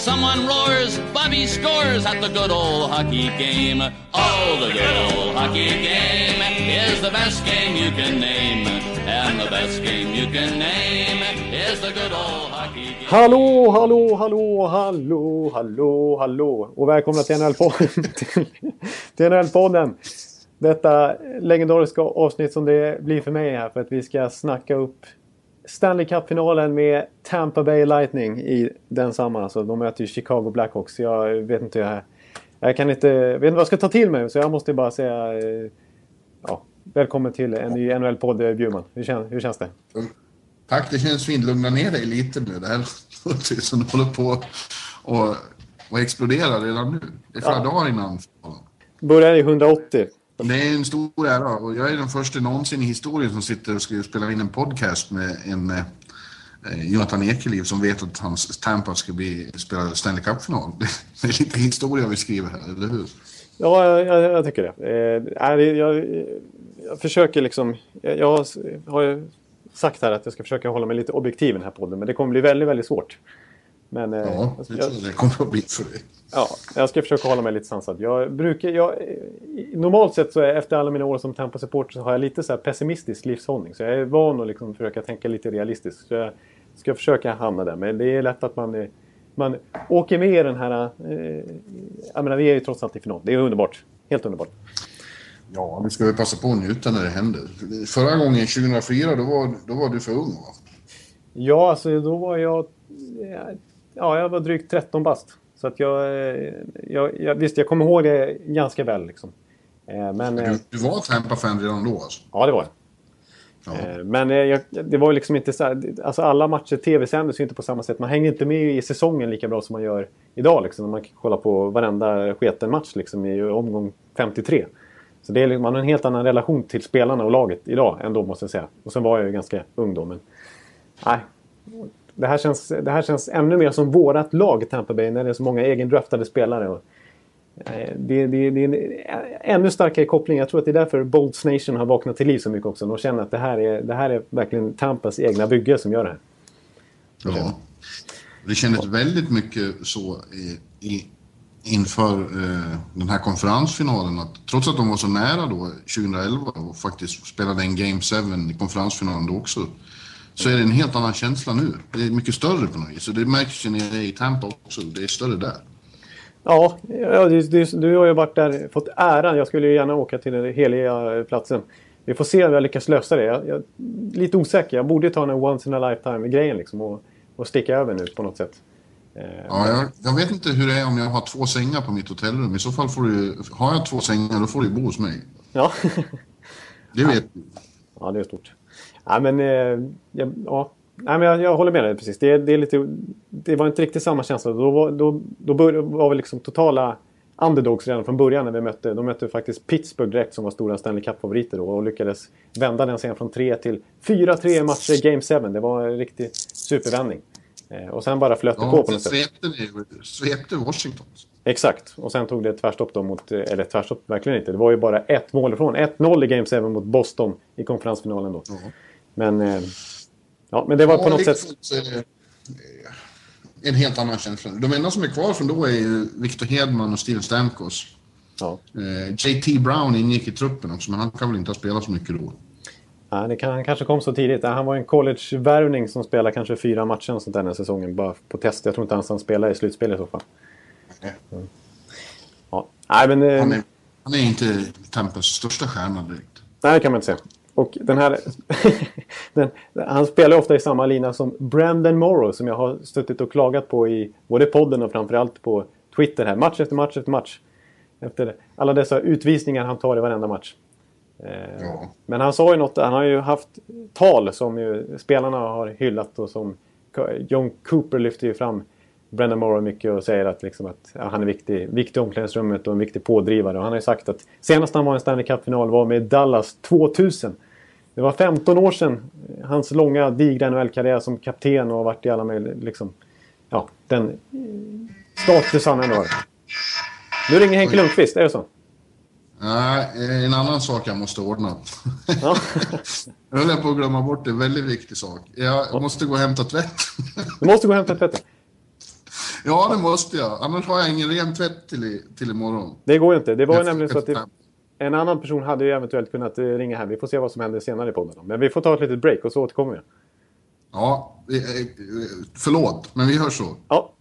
Someone roars, Bobby scores at the good old hockey game. Oh, the good old hockey game is the best game you can name. And the best game you can name is the good old hockey game. Hallå, hallå, hallå, hallå, hallå, hallå och välkomna till NHL-podden. till NHL-podden. Detta legendariska avsnitt som det blir för mig här för att vi ska snacka upp Stanley Cup-finalen med Tampa Bay Lightning i densamma. Alltså, de möter ju Chicago Blackhawks. Jag vet inte, jag, jag kan inte, vet inte vad jag ska ta till mig så jag måste bara säga eh, ja, välkommen till en ny NHL-podd eh, Bjurman. Hur, kän, hur känns det? Tack, det känns fint. Lugna ner dig lite nu. Det här låter som det håller på och, och explodera redan nu. Det är flera Ja. dagar innan. Börjar i 180. Det är en stor ära och jag är den första någonsin i historien som sitter och ska spela in en podcast med en eh, Jonathan Ekeliv som vet att hans Tampa ska bli spela Stanley Cup-final. Det är lite historia vi skriver här, eller hur? Ja, jag, jag, tycker det. Eh, jag, jag försöker liksom... Jag, jag har ju sagt här att jag ska försöka hålla mig lite objektiv i den här podden. Men det kommer bli väldigt, väldigt svårt. Men eh, Ja, det jag, det kommer att bli för dig. ja, jag ska försöka hålla mig lite sansad. Jag brukar... Jag, normalt sett så är efter alla mina år som Tampa-supporter så har jag lite så här pessimistisk livshållning. Så jag är van att liksom försöka tänka lite realistiskt. Så jag ska försöka hamna där. Men det är lätt att man... Man åker med i den här... Eh, jag menar, vi är ju trots allt i final. Det är underbart. Helt underbart. Ja, vi ska väl passa på att njuta när det händer. Förra gången, 2004, då var, då var du för ung va? Ja, alltså då var jag... Ja, jag var drygt 13 bast. Så att jag, eh, jag, jag... Visst, jag kommer ihåg det ganska väl liksom. Eh, Men... eh, Du, du var Tampa-fan redan då alltså? Ja, det var jag. Ja. Men jag, det var liksom inte så här, Alltså alla matcher tv-sändes ju inte på samma sätt. Man hänger inte med i säsongen lika bra som man gör idag. Liksom, när man kan kolla på varenda sketen match liksom, i omgång 53. Så det är, liksom- man har en helt annan relation till spelarna och laget idag ändå måste jag säga. Och sen var jag ju ganska ung då. Men, nej. Det här, känns, det här känns ännu mer som vårat lag Tampa Bay när det är så många egendraftade spelare. Och, eh, det, det, det är en ännu starkare koppling. Jag tror att det är därför Bolts Nation har vaknat till liv så mycket också. De känner att det här är, det här är verkligen Tampas egna bygge som gör det här. Ja. Det kändes väldigt mycket så i, i, inför eh, den här konferensfinalen att trots att de var så nära då 2011 och faktiskt spelade en Game 7 i konferensfinalen då också så är det en helt annan känsla nu. Det är mycket större på något vis och det märks ju nere i Tampa också. Det är större där. Ja, du, har ju varit där, fått äran. Jag skulle ju gärna åka till den heliga platsen. Vi får se om jag lyckas lösa det. Jag, jag lite osäker. Jag borde ta den once in a lifetime-grejen liksom och, och sticka över nu på något sätt. Ja, jag, jag vet inte hur det är om jag har två sängar på mitt hotellrum. I så fall får du, har jag två sängar då får du bo hos mig. ja. Det vet du. ja, det är stort. Ja, men, eh, jag, ja. Nej, men jag, jag håller med dig precis. Det, det, är lite, det var inte riktigt samma känsla. Då var, då, då bör, var vi liksom totala underdogs redan från början när vi mötte. De mötte faktiskt Pittsburgh direkt som var stora Stanley Cup-favoriter då och lyckades vända den sen från 3 till 4-3 matcher i Game 7. Det var en riktig supervändning. Eh, och sen bara flöt det på Ja, på det något sätt. svepte, svepte Washington. Exakt. Och sen tog det tvärstopp då mot... Eller tvärstopp verkligen inte. Det var ju bara ett mål ifrån. 1-0 i Game 7 mot Boston i konferensfinalen då. Ja. Men... Eh, ja, men det var på något sätt... eh, en helt annan känsla. De enda som är kvar från då är ju Victor Hedman och Steven Stamkos. Ja. Eh, JT Brown ingick i truppen också, men han kan väl inte ha spelat så mycket då. Ja, det kan, han kanske kom så tidigt. Han var en college-värvning som spelade kanske fyra matcher och sånt där den här säsongen. Bara på test. Jag tror inte ens han spelade i slutspel i så fall. Ja. Nej, men... Eh, Han är, han är inte Tampas största stjärna direkt. Nej, det kan man inte säga. Och den här... den, han spelar ofta i samma lina som Brandon Morrow som jag har suttit och klagat på i både podden och framförallt på Twitter här. Match efter match efter match. Efter alla dessa utvisningar han tar i varenda match. Eh, Ja. Men han sa ju något, han har ju haft tal som ju spelarna har hyllat och som John Cooper lyfter ju fram Brendan Morrow mycket och säger att, liksom att ja, han är viktig, viktig i omklädningsrummet och en viktig pådrivare. Och han har ju sagt att senast han var i en Stanley Cup-final var med Dallas 2000. Det var 15 år sedan hans långa digra NHL-karriär som kapten och varit i alla möjliga... Liksom, ja, den status han ändå har. Nu ringer Henke Lundqvist, är det så? Nej, en annan sak jag måste ordna. Ja. jag höll på att glömma bort en väldigt viktig sak. Jag ja. måste gå och hämta tvätt. du måste gå och hämta tvätten? Ja, det måste jag. Annars har jag ingen ren tvätt till, till imorgon. Det går ju inte. Det var ju nämligen så att det, en annan person hade ju eventuellt kunnat eh, ringa här. Vi får se vad som händer senare i podden. Men vi får ta ett litet break och så återkommer vi. Ja, förlåt, men vi hörs så. Ja.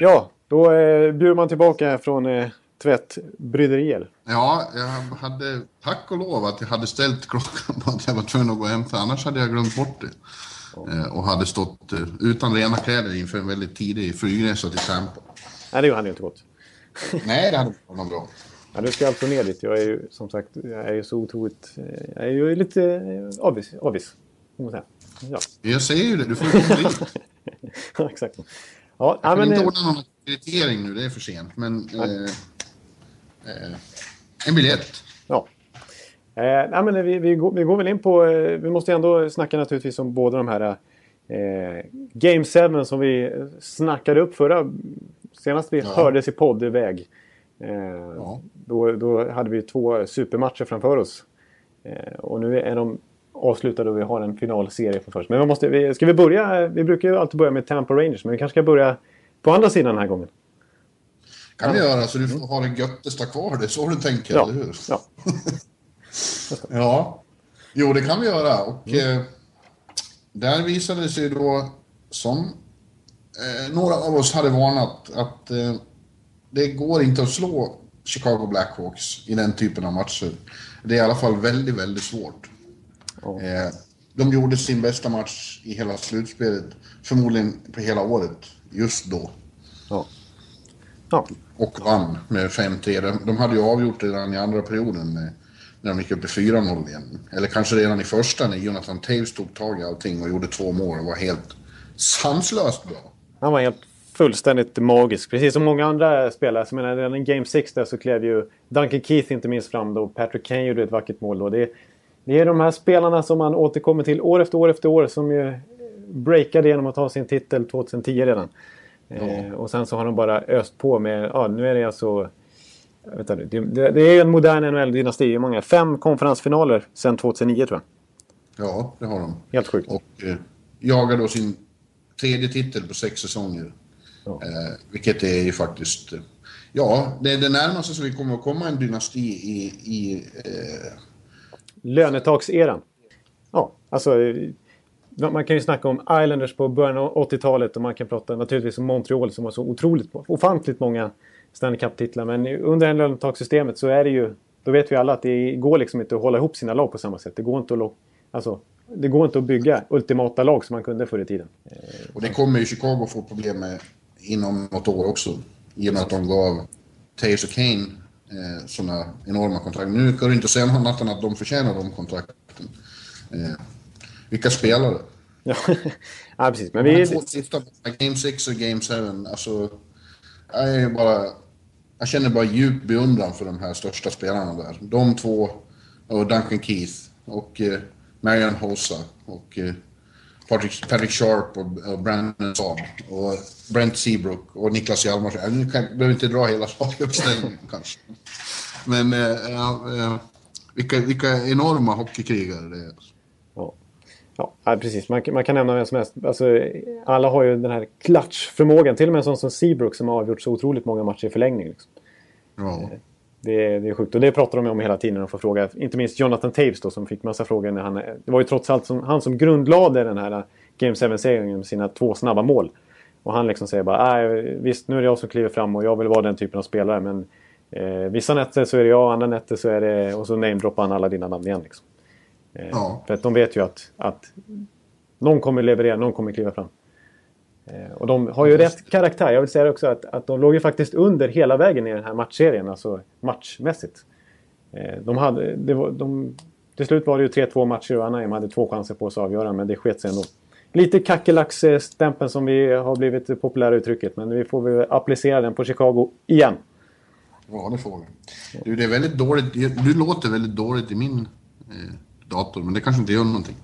Ja, då eh, bjuder man tillbaka från eh, tvättbryderier. Ja, jag hade tack och lov att jag hade ställt klockan på att jag var tvungen att gå hem för annars hade jag glömt bort det. Ja. Eh, och hade stått eh, utan rena kläder inför en väldigt tidig flygresa till Tampa. Nej, det hade ju inte gått. Nej, det hade inte varit bra. Ja, du ska alltså ner dit. Jag är ju som sagt jag är ju så otroligt... Eh, jag är ju lite avis. avis. Ja. Jag säger ju det, du får ju komma dit. ja, exakt. Ja, jag kan men, inte ordna någon akkreditering nu, det är för sent. Men eh, en biljett. Ja. Eh, nej, men vi, vi, går, vi går väl in på... Eh, vi måste ändå snacka naturligtvis om båda de här eh, Game 7 som vi snackade upp förra... Senast vi ja. hördes i poddväg. Eh, ja. då, då hade vi två supermatcher framför oss. Eh, och nu är de avslutade och vi har en finalserie för först. Men vi måste, vi, ska vi börja? Vi brukar ju alltid börja med Tampa Rangers, men vi kanske ska börja på andra sidan den här gången. Kan vi göra, så du får ha det göttesta kvar. Det är så du tänker, ja. eller hur? Ja. ja. Jo, det kan vi göra. Och mm. eh, där visade det sig då, som eh, några av oss hade varnat, att eh, det går inte att slå Chicago Blackhawks i den typen av matcher. Det är i alla fall väldigt, väldigt svårt. Oh. De gjorde sin bästa match i hela slutspelet, förmodligen på hela året, just då. Ja. Ja. Och vann med 5-3. De, de, hade ju avgjort redan i andra perioden med, när de gick upp i 4-0 igen. Eller kanske redan i första när Jonathan Taves tog tag i allting och gjorde två mål och var helt sanslöst bra. Han var helt fullständigt magisk. Precis som många andra spelare. Jag menar, redan i Game 6 där så klev ju Duncan Keith inte minst fram då. Patrick Kane gjorde ett vackert mål då. Det, det är de här spelarna som man återkommer till år efter år efter år som ju breakade genom att ta sin titel 2010 redan. Eh, och sen så har de bara öst på med, ja nu är det alltså... Vänta, det, det är en modern NHL-dynasti. Hur många? Fem konferensfinaler sedan 2009 tror jag. Ja, det har de. Helt sjukt. Och eh, jagar då sin tredje titel på sex säsonger. Ja. Eh, vilket är ju faktiskt... Ja, det är det närmaste som vi kommer att komma en dynasti i, i eh, Lönetakseran. Ja, alltså... Man kan ju snacka om Islanders på början av 80-talet och man kan prata naturligtvis om Montreal som har så otroligt, ofantligt många Stanley Cup-titlar. Men under det lönetakssystemet så är det ju... Då vet vi alla att det går liksom inte att hålla ihop sina lag på samma sätt. Det går inte att, alltså, det går inte att bygga ultimata lag som man kunde förr i tiden. Eh, och det kommer ju Chicago få problem med inom något år också. I och med att de gav Taves och Kane eh, sådana enorma kontrakt. Nu kan du inte säga något annat än att de förtjänar de kontrakten. Eh, vilka spelare? ja, ja, precis. Men vi... Två sista, Game 6 och Game 7, alltså... Jag är bara... Jag känner bara djup beundran för de här största spelarna där. De två, och Duncan Keith och eh, Marian Hossa och eh, Patrick, Patrick Sharp och, och Brandon Saab och Brent Seabrook och Niklas Hjalmarsson. Jag behöver inte dra hela laguppställningen kanske. Men eh, eh, vilka, vilka enorma hockeykrigare det är. Ja, precis. Man, man kan nämna vem som helst. Alltså, alla har ju den här klatschförmågan. Till och med en sån som Seabrook som har avgjort så otroligt många matcher i förlängning. Liksom. Ja. Eh, det är, det är sjukt. Och det pratar de om hela tiden och får fråga. Inte minst Jonathan Taves då som fick massa frågor när han... Det var ju trots allt som, han som grundlade den här Game 7-serien med sina två snabba mål. Och han liksom säger bara visst nu är det jag som kliver fram och jag vill vara den typen av spelare men eh, vissa nätter så är det jag, andra nätter så är det... Och så namedroppar han alla dina namn igen liksom. Eh, ja. För att de vet ju att, att någon kommer leverera, någon kommer kliva fram. Eh, och de har ju rätt karaktär. Jag vill säga också att, att de låg ju faktiskt under hela vägen i den här matchserien, alltså matchmässigt. Eh, de hade, det var, de, till slut var det ju 3-2 matcher och Anaheim hade två chanser på sig att avgöra, men det sket sig ändå. Lite kackerlacksstämpeln som vi har blivit populära uttrycket, men vi får väl applicera den på Chicago igen. Ja, det får vi. Du, det är väldigt dåligt. Du låter väldigt dåligt i min eh, dator, men det kanske inte gör någonting.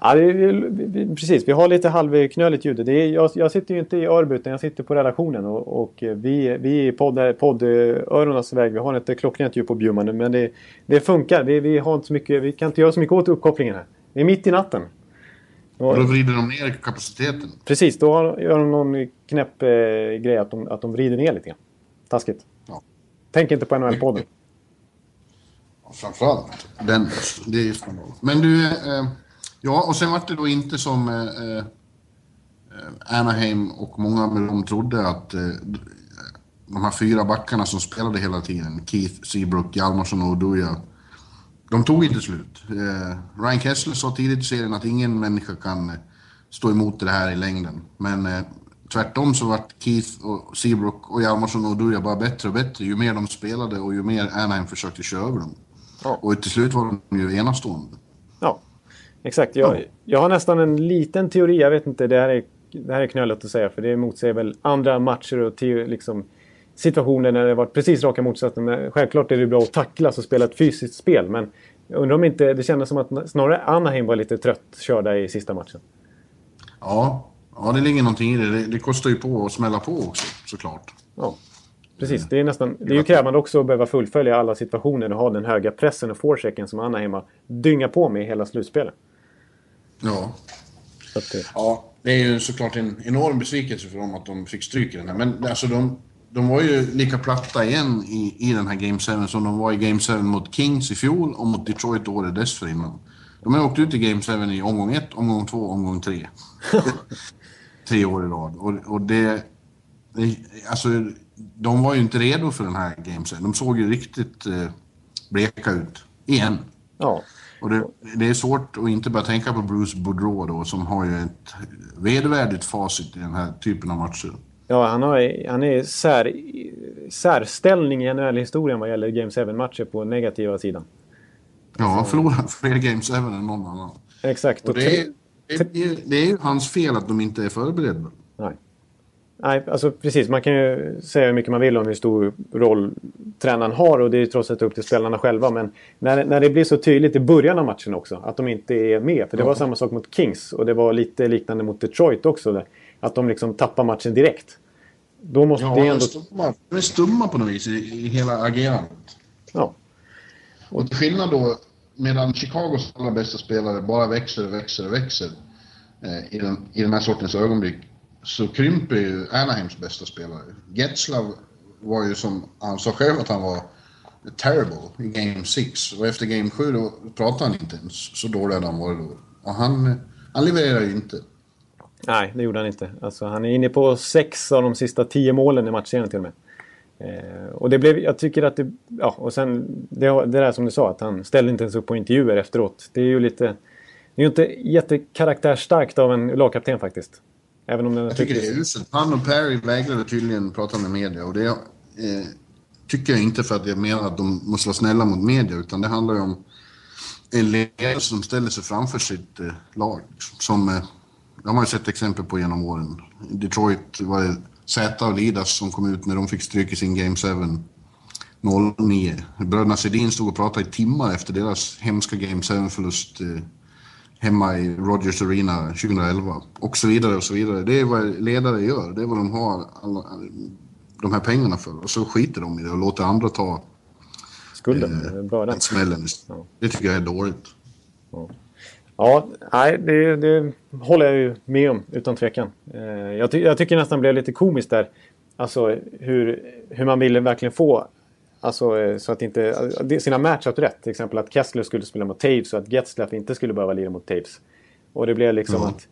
Ja, det, vi, precis. Vi har lite halvknöligt ljud. Det är, jag, jag sitter ju inte i Örby utan jag sitter på redaktionen och, och vi, vi är podd, poddöronas väg. Vi har inte klockrent ljud på Bjurman men det, det funkar. Vi, vi, har inte så mycket, vi kan inte göra så mycket åt uppkopplingen här. Det är mitt i natten. Och då vrider de ner kapaciteten? Precis, då gör de någon knäpp eh, grej att de, att de vrider ner lite grann. Taskigt. Ja. Tänk inte på NHL-podden. Framförallt den. Det är Men du... Eh, Ja, och sen var det då inte som eh, eh, Anaheim och många med dem trodde att eh, de här fyra backarna som spelade hela tiden, Keith, Seabrook, Hjalmarsson och Oduya, de tog inte slut. Eh, Ryan Kessler sa tidigt i serien att ingen människa kan eh, stå emot det här i längden. Men eh, tvärtom så vart Keith, och Seabrook och Hjalmarsson och Oduya bara bättre och bättre ju mer de spelade och ju mer Anaheim försökte köra över dem. Ja. Och till slut var de ju enastående. Ja, Exakt. Jag, jag har nästan en liten teori. Jag vet inte, det här är, det här är knöligt att säga för det motsäger väl andra matcher och liksom, situationer när det varit precis raka motsatsen. Men självklart är det bra att tacklas och spela ett fysiskt spel. Men jag undrar om inte det kändes som att snarare Anaheim var lite trött körda i sista matchen. Ja, ja det ligger någonting i det. det. Det kostar ju på att smälla på också såklart. Ja. Precis, det är, nästan, det är ju krävande också att behöva fullfölja alla situationer och ha den höga pressen och forechecken som Anaheim har dyngat på med i hela slutspelet. Ja. Det... Ja, det är ju såklart en enorm besvikelse för dem att de fick stryk i den här. Men alltså de, de var ju lika platta igen i, i den här Game 7 som de var i Game 7 mot Kings i fjol och mot Detroit året dessförinnan. De har åkt ut i Game 7 i omgång 1, omgång 2, omgång 3. Tre år i rad. Och, och det, det... Alltså, de var ju inte redo för den här Game 7. De såg ju riktigt eh, bleka ut. Igen. Ja. Och det, det, är svårt att inte bara tänka på Bruce Boudreau då, som har ju ett vedervärdigt facit i den här typen av matcher. Ja, han, har, han är sär, särställning i NHL-historien vad gäller Game 7-matcher på negativa sidan. Ja, han förlorar fler Game 7 än någon annan. Exakt. Och det, är, det, är, det är ju hans fel att de inte är förberedda. Nej. Nej, alltså precis. Man kan ju säga hur mycket man vill om hur stor roll tränaren har och det är trots allt upp till spelarna själva. Men när, när det blir så tydligt i början av matchen också att de inte är med. För det var samma sak mot Kings och det var lite liknande mot Detroit också. Där, att de liksom tappar matchen direkt. Då måste ja, det ändå... Stumma. De är stumma på något vis i, i hela agerandet. Ja. Och till skillnad då, medan Chicagos allra bästa spelare bara växer och växer och växer eh, i, den, i den här sortens ögonblick så krymper ju Anaheims bästa spelare. Getzlav var ju som, han sa själv att han var terrible i Game 6 och efter Game 7 då pratade han inte ens. Så dålig hade han varit då. Och han, han levererar ju inte. Nej, det gjorde han inte. Alltså, han är inne på sex av de sista tio målen i matchserien till och med. Eh, och det blev, jag tycker att det, ja och sen det, det där som du sa att han ställde inte ens upp på intervjuer efteråt. Det är ju lite, det är ju inte jättekaraktärsstarkt av en lagkapten faktiskt. Även om jag tycker det är uselt. Han och Perry vägrade tydligen prata med media och det eh, tycker jag inte för att jag menar att de måste vara snälla mot media utan det handlar ju om en ledare som ställer sig framför sitt eh, lag. Som, eh, det har man ju sett exempel på genom åren. I Detroit var det Zäta och Lidas som kom ut när de fick stryk i sin Game 7 09. Bröderna Sedin stod och pratade i timmar efter deras hemska Game 7-förlust eh, hemma i Rogers Arena 2011 och så vidare och så vidare. Det är vad ledare gör. Det är vad de har alla, de här pengarna för. Och så skiter de i det och låter andra ta skulden, eh, bördan. Smällen. Ja. Det tycker jag är dåligt. Ja. Ja, nej, det, det, håller jag ju med om utan tvekan. Eh, jag, ty jag tycker nästan det blev lite komiskt där. Alltså hur, hur man ville verkligen få Alltså eh, så att inte... Sina matchup rätt. Till exempel att Kessler skulle spela mot Taves och att Getzlaff inte skulle behöva lira mot Taves. Och det blev liksom mm. att...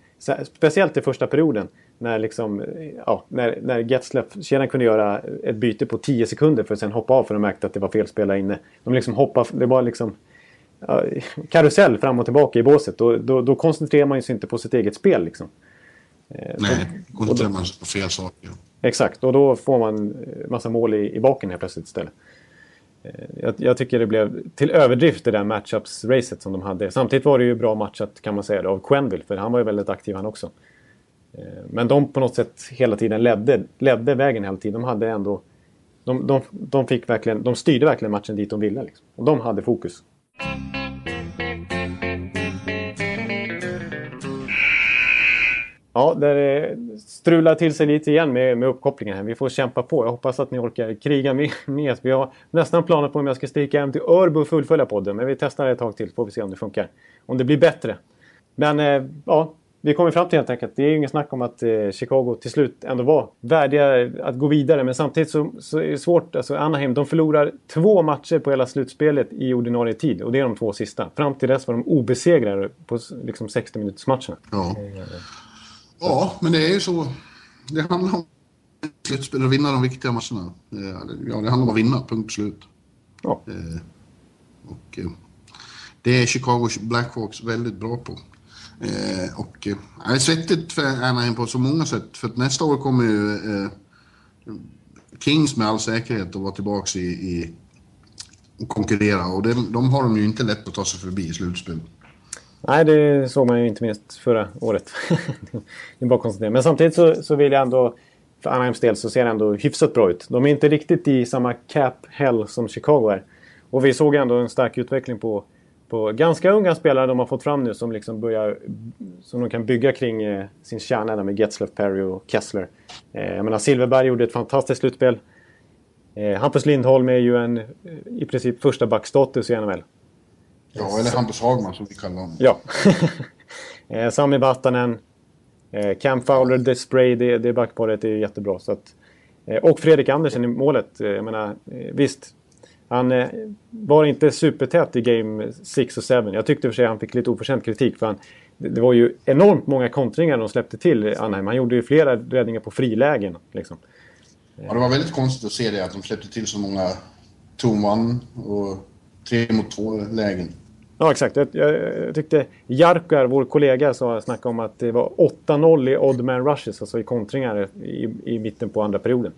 Speciellt i första perioden. När, liksom, ja, när, när Getzlaff sedan kunde göra ett byte på 10 sekunder för att sen hoppa av för de märkte att det var fel spelare inne. De liksom hoppade... Det var liksom... Ja, karusell fram och tillbaka i båset. Då, då, då koncentrerar man sig inte på sitt eget spel. Liksom. Eh, Nej, koncentrerar man sig på fel saker. Exakt, och då får man massa mål i, i baken helt plötsligt istället. Eh, jag, jag, tycker det blev till överdrift det där matchups-racet som de hade. Samtidigt var det ju bra matchat kan man säga av Quenville, för han var ju väldigt aktiv han också. Eh, men de på något sätt hela tiden ledde, ledde vägen hela tiden. De hade ändå De, de, de, fick verkligen, de styrde verkligen matchen dit de ville. Liksom. Och de hade fokus. Ja, det strular till sig lite igen med, med uppkopplingen här. Vi får kämpa på. Jag hoppas att ni orkar kriga med, med Vi har nästan planer på om jag ska sticka hem till Örbo och fullfölja podden. Men vi testar ett tag till får vi se om det funkar. Om det blir bättre. Men eh, ja, vi kommer fram till helt enkelt. Det är ju inget snack om att eh, Chicago till slut ändå var värdiga att gå vidare. Men samtidigt så, så är det svårt. Alltså Anaheim, de förlorar två matcher på hela slutspelet i ordinarie tid. Och det är de två sista. Fram till dess var de obesegrade på liksom 60 minuters matcherna. Ja. Ja, men det är ju så. Det handlar om slutspel och vinna de viktiga matcherna. Ja, det handlar om att vinna, punkt slut. Ja. Eh, och, eh, det är Chicago Blackhawks väldigt bra på. Eh, och eh, det är svettigt för Anaheim på så många sätt. För att nästa år kommer ju eh, Kings med all säkerhet att vara tillbaka i, i och konkurrera. Och det, de har de ju inte lätt att ta sig förbi i slutspel. Nej, det såg man ju inte minst förra året. det är bara att konstatera. Men samtidigt så, så vill jag ändå, för Anaheims del så ser det ändå hyfsat bra ut. De är inte riktigt i samma cap hell som Chicago är. Och vi såg ändå en stark utveckling på på ganska unga spelare de har fått fram nu som liksom börjar... Som de kan bygga kring eh, sin kärna där med Getzlaf, Perry och Kessler. Eh, jag menar Silverberg gjorde ett fantastiskt slutspel. Eh, Hampus Lindholm är ju en eh, i princip första backstatus i NHL. Ja, eller Hampus Hagman som vi kallar honom. Ja. eh, Sami Vatanen. Eh, Cam Fowler, The Spray, det, det backparet är jättebra. Så att, eh, och Fredrik Andersen i målet. Jag menar, visst. Han var inte supertät i Game 6 och 7. Jag tyckte för sig att han fick lite oförtjänt kritik. För han, det var ju enormt många kontringar de släppte till Anaheim. Han gjorde ju flera räddningar på frilägen. Liksom. Ja, det var väldigt konstigt att se det, att de släppte till så många 2-1 och 3 mot 2 lägen. Ja, exakt. Jag, jag, tyckte Jarkar, vår kollega, sa, snackade om att det var 8-0 i odd man rushes, alltså i kontringar i, i mitten på andra perioden.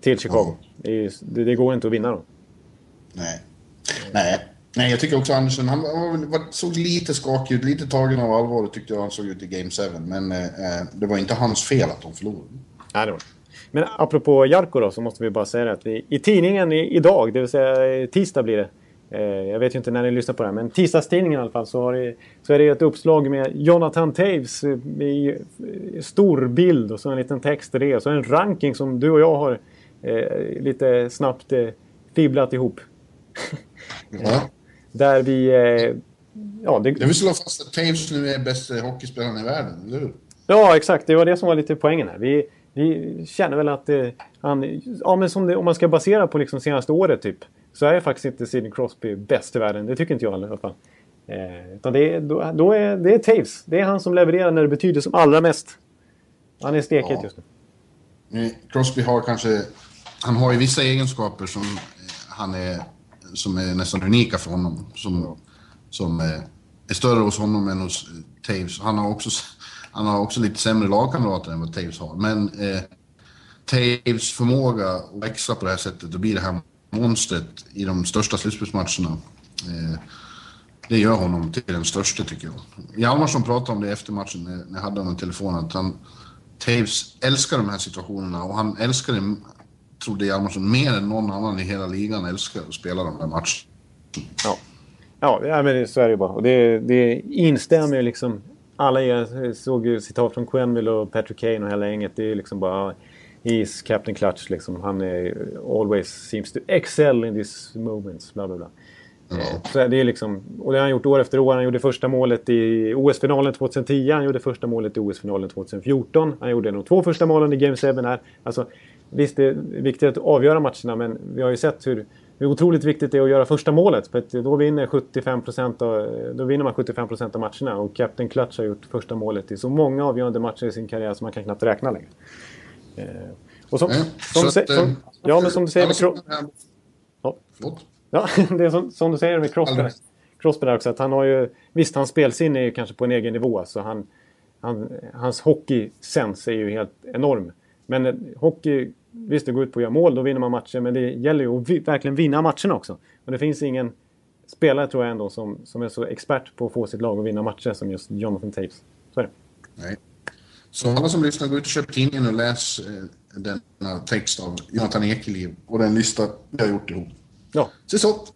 Till Chicago. Ja. Det, det, går inte att vinna dem. Nej. Nej. Nej, jag tycker också Andersen, han var, såg lite skakig ut, lite tagen av allvaret tyckte jag han såg ut i Game 7. Men eh, det var inte hans fel att de förlorade. Nej, det var Men apropå Jarko då, så måste vi bara säga det att vi, i tidningen i, idag, det vill säga tisdag blir det. Eh, jag vet ju inte när ni lyssnar på det här, men tisdagstidningen i alla fall så, det, så är det ett uppslag med Jonathan Taves eh, i stor bild och så en liten text till det. Och så en ranking som du och jag har eh, lite snabbt eh, fibblat ihop. Ja. Där vi... Eh, ja, det... Jag vill slå fast att Taves nu är bästa hockeyspelaren i världen, eller hur? Ja, exakt. Det var det som var lite poängen här. Vi, vi känner väl att eh, han... Ja, men det, om man ska basera på liksom senaste året typ. Så är faktiskt inte Sidney Crosby bäst i världen. Det tycker inte jag i alla fall. Eh, utan det är, då, då, är, det är Taves. Det är han som levererar när det betyder som allra mest. Han är stekhet ja. just nu. Crosby har kanske... Han har ju vissa egenskaper som han är, som är nästan unika för honom. Som, som är, är större hos honom än hos Taves. Han har också, han har också lite sämre lagkamrater än vad Taves har. Men eh, Taves förmåga att växa på det här sättet och bli det här monstret i de största slutspelsmatcherna. Eh, det gör honom till den största tycker jag. Hjalmarsson pratade om det efter matchen när jag hade honom i telefon. Att han, Taves älskar de här situationerna och han älskar det trodde Hjalmarsson mer än någon annan i hela ligan älskar att spela de där matcherna. Ja. Ja, men så är det ju bara. Och det, det instämmer ju liksom. Alla jag såg ju citat från Quenville och Patrick Kane och hela gänget. Det är liksom bara... He's Captain Clutch liksom. Han är always seems to excel in these moments. Bla, bla, bla. Eh, så det är liksom, och det har han gjort år efter år. Han gjorde första målet i OS-finalen 2010. Han gjorde första målet i OS-finalen 2014. Han gjorde de två första målen i Game 7 här. Alltså, Visst, det är viktigt att avgöra matcherna men vi har ju sett hur, hur otroligt viktigt det är att göra första målet. För då, vinner 75% av, då vinner man 75% av matcherna och Captain Clutch har gjort första målet i så många avgörande matcher i sin karriär som man kan knappt räkna längre. Eh, och som, mm, som, att, som, eh, ja, men som du säger med Cro ja. ja, det är som, som, du säger med Crosby. Crosby där också, att han har ju... Visst, hans spelsinne är ju kanske på en egen nivå. Så han, han, hans hockeysens är ju helt enorm. Men eh, hockey Visst, det går ut på att göra mål, då vinner man matcher. Men det gäller ju att vi, verkligen vinna matcherna också. Och det finns ingen spelare, tror jag ändå, som, som är så expert på att få sitt lag att vinna matcher som just Jonathan Taves. Så är det. Nej. Så alla som lyssnar, gå ut och köp tidningen och läs eh, denna text av Jonathan Ekeliv och den lista vi har gjort ihop. Ja. Så så.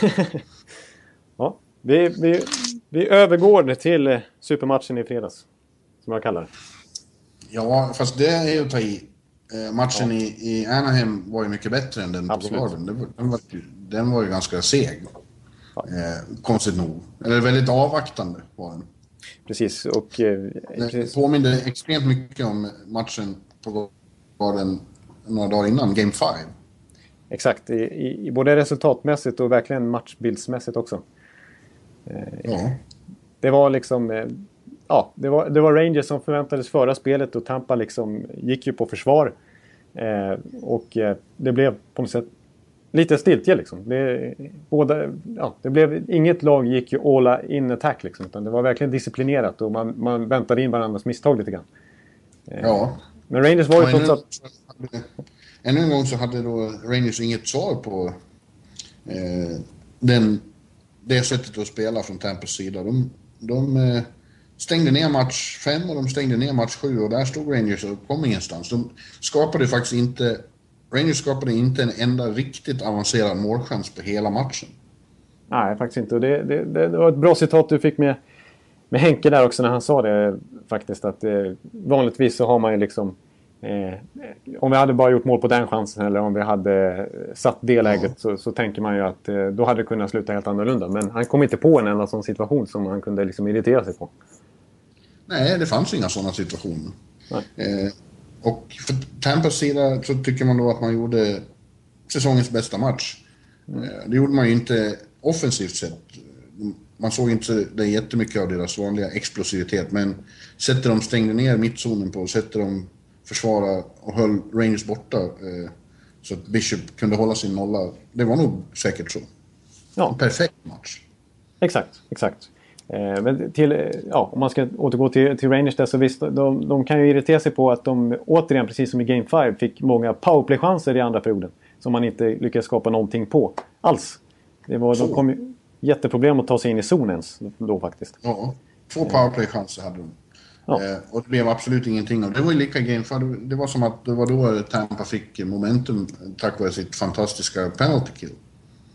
ja. Vi, vi, vi övergår till eh, supermatchen i fredags. Som jag kallar det. Ja, fast det är ju att ta i. Eh, matchen ja. i, i Anaheim var ju mycket bättre än den Absolut. på Garden. Den, den, var, den var ju ganska seg. Ja. Eh, konstigt nog. Eller väldigt avvaktande var den. Precis, och... Eh, precis. påminde extremt mycket om matchen på Garden några dagar innan, Game 5. Exakt, i, i, i både resultatmässigt och verkligen matchbildsmässigt också. Eh, Ja. Det var liksom... Eh, ja, det var, det var Rangers som förväntades föra spelet och Tampa liksom gick ju på försvar. Eh, och eh, det blev på något sätt lite stiltje liksom. Det, båda, ja, det blev, inget lag gick ju all in attack liksom. Utan det var verkligen disciplinerat och man, man väntade in varandras misstag lite grann. ja. Men Rangers var ju trots allt... ännu en gång så hade då Rangers inget svar på eh, den, det sättet att spela från Tampas sida. De, de eh, stängde ner match 5 och de stängde ner match 7 och där stod Rangers och kom ingenstans. De skapade faktiskt inte... Rangers skapade inte en enda riktigt avancerad målchans på hela matchen. Nej, faktiskt inte. Och det, det, det, var ett bra citat du fick med, med Henke där också när han sa det faktiskt. Att eh, vanligtvis så har man ju liksom... Eh, om vi hade bara gjort mål på den chansen eller om vi hade satt det läget Ja. så, så tänker man ju att eh, då hade det kunnat sluta helt annorlunda. Men han kom inte på en enda sån situation som han kunde liksom irritera sig på. Nej, det fanns inga sådana situationer. Eh, och för Tampas sida så tycker man då att man gjorde säsongens bästa match. Eh, det gjorde man ju inte offensivt sett. Man såg inte det jättemycket av deras vanliga explosivitet, men sättet de stängde ner mittzonen på, sättet de försvarade och höll Rangers borta eh, så att Bishop kunde hålla sin nolla, det var nog säkert så. En Ja, perfekt match. exakt. exakt. Eh, men till, eh, ja, om man ska återgå till, till Rangers där så visst, de, de kan ju irritera sig på att de återigen, precis som i Game 5, fick många powerplay-chanser i andra perioden. Som man inte lyckades skapa någonting på alls. Det var, de kom ju jätteproblem att ta sig in i zonen då faktiskt. Ja, två powerplay-chanser hade de. Ja. Eh, och det blev absolut ingenting av det. var ju lika game för Det var som att det var då Tampa fick momentum tack vare sitt fantastiska penalty kill.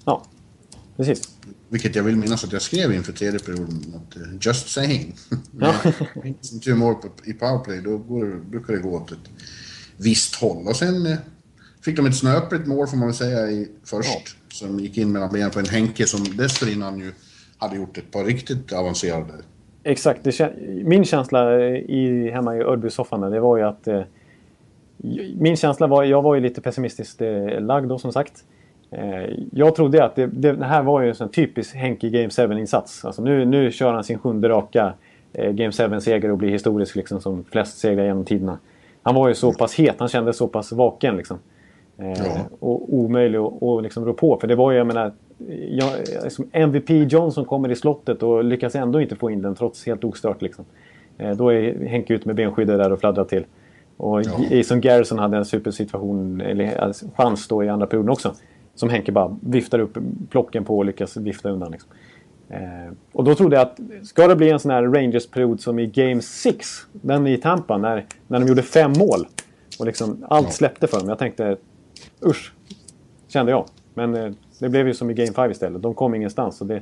Ja, precis. Vilket jag vill minnas att jag skrev inför tredje perioden. Att, eh, just saying. Ja. Som gör mål på, i powerplay, då går, brukar det gå åt ett visst håll. Och sen eh, fick de ett snöpligt mål får man väl säga i först. Som gick in mellan benen på en Henke som dessförinnan ju hade gjort ett par riktigt avancerade Exakt. Det, min känsla eh, i, hemma i Örbysoffan det var ju att... Eh, min känsla var... Jag var ju lite pessimistiskt eh, lagd då som sagt. Eh, jag trodde att det, det, det här var ju en sån typisk Henke Game 7-insats. Alltså nu, nu kör han sin sjunde raka eh, Game 7-seger och blir historisk liksom som flest segrar genom tiderna. Han var ju så pass het, han kändes så pass vaken liksom. Eh, Ja. Och omöjlig att att liksom rå på. För det var ju, jag menar, jag, liksom MVP Johnson kommer i slottet och lyckas ändå inte få in den trots helt ostört. Liksom. Då är Henke ut med benskyddet där och fladdrar till. Och Ja. Jason Garrison hade en supersituation, eller alltså, chans då i andra perioden också. Som Henke bara viftar upp plocken på och lyckas vifta undan. Liksom. Eh, och då trodde jag att ska det bli en sån här Rangers-period som i Game 6, den i Tampa, när, när de gjorde fem mål. Och liksom allt släppte för dem. Jag tänkte, usch, kände jag. Men eh, det blev ju som i Game 5 istället. De kom ingenstans. Och det,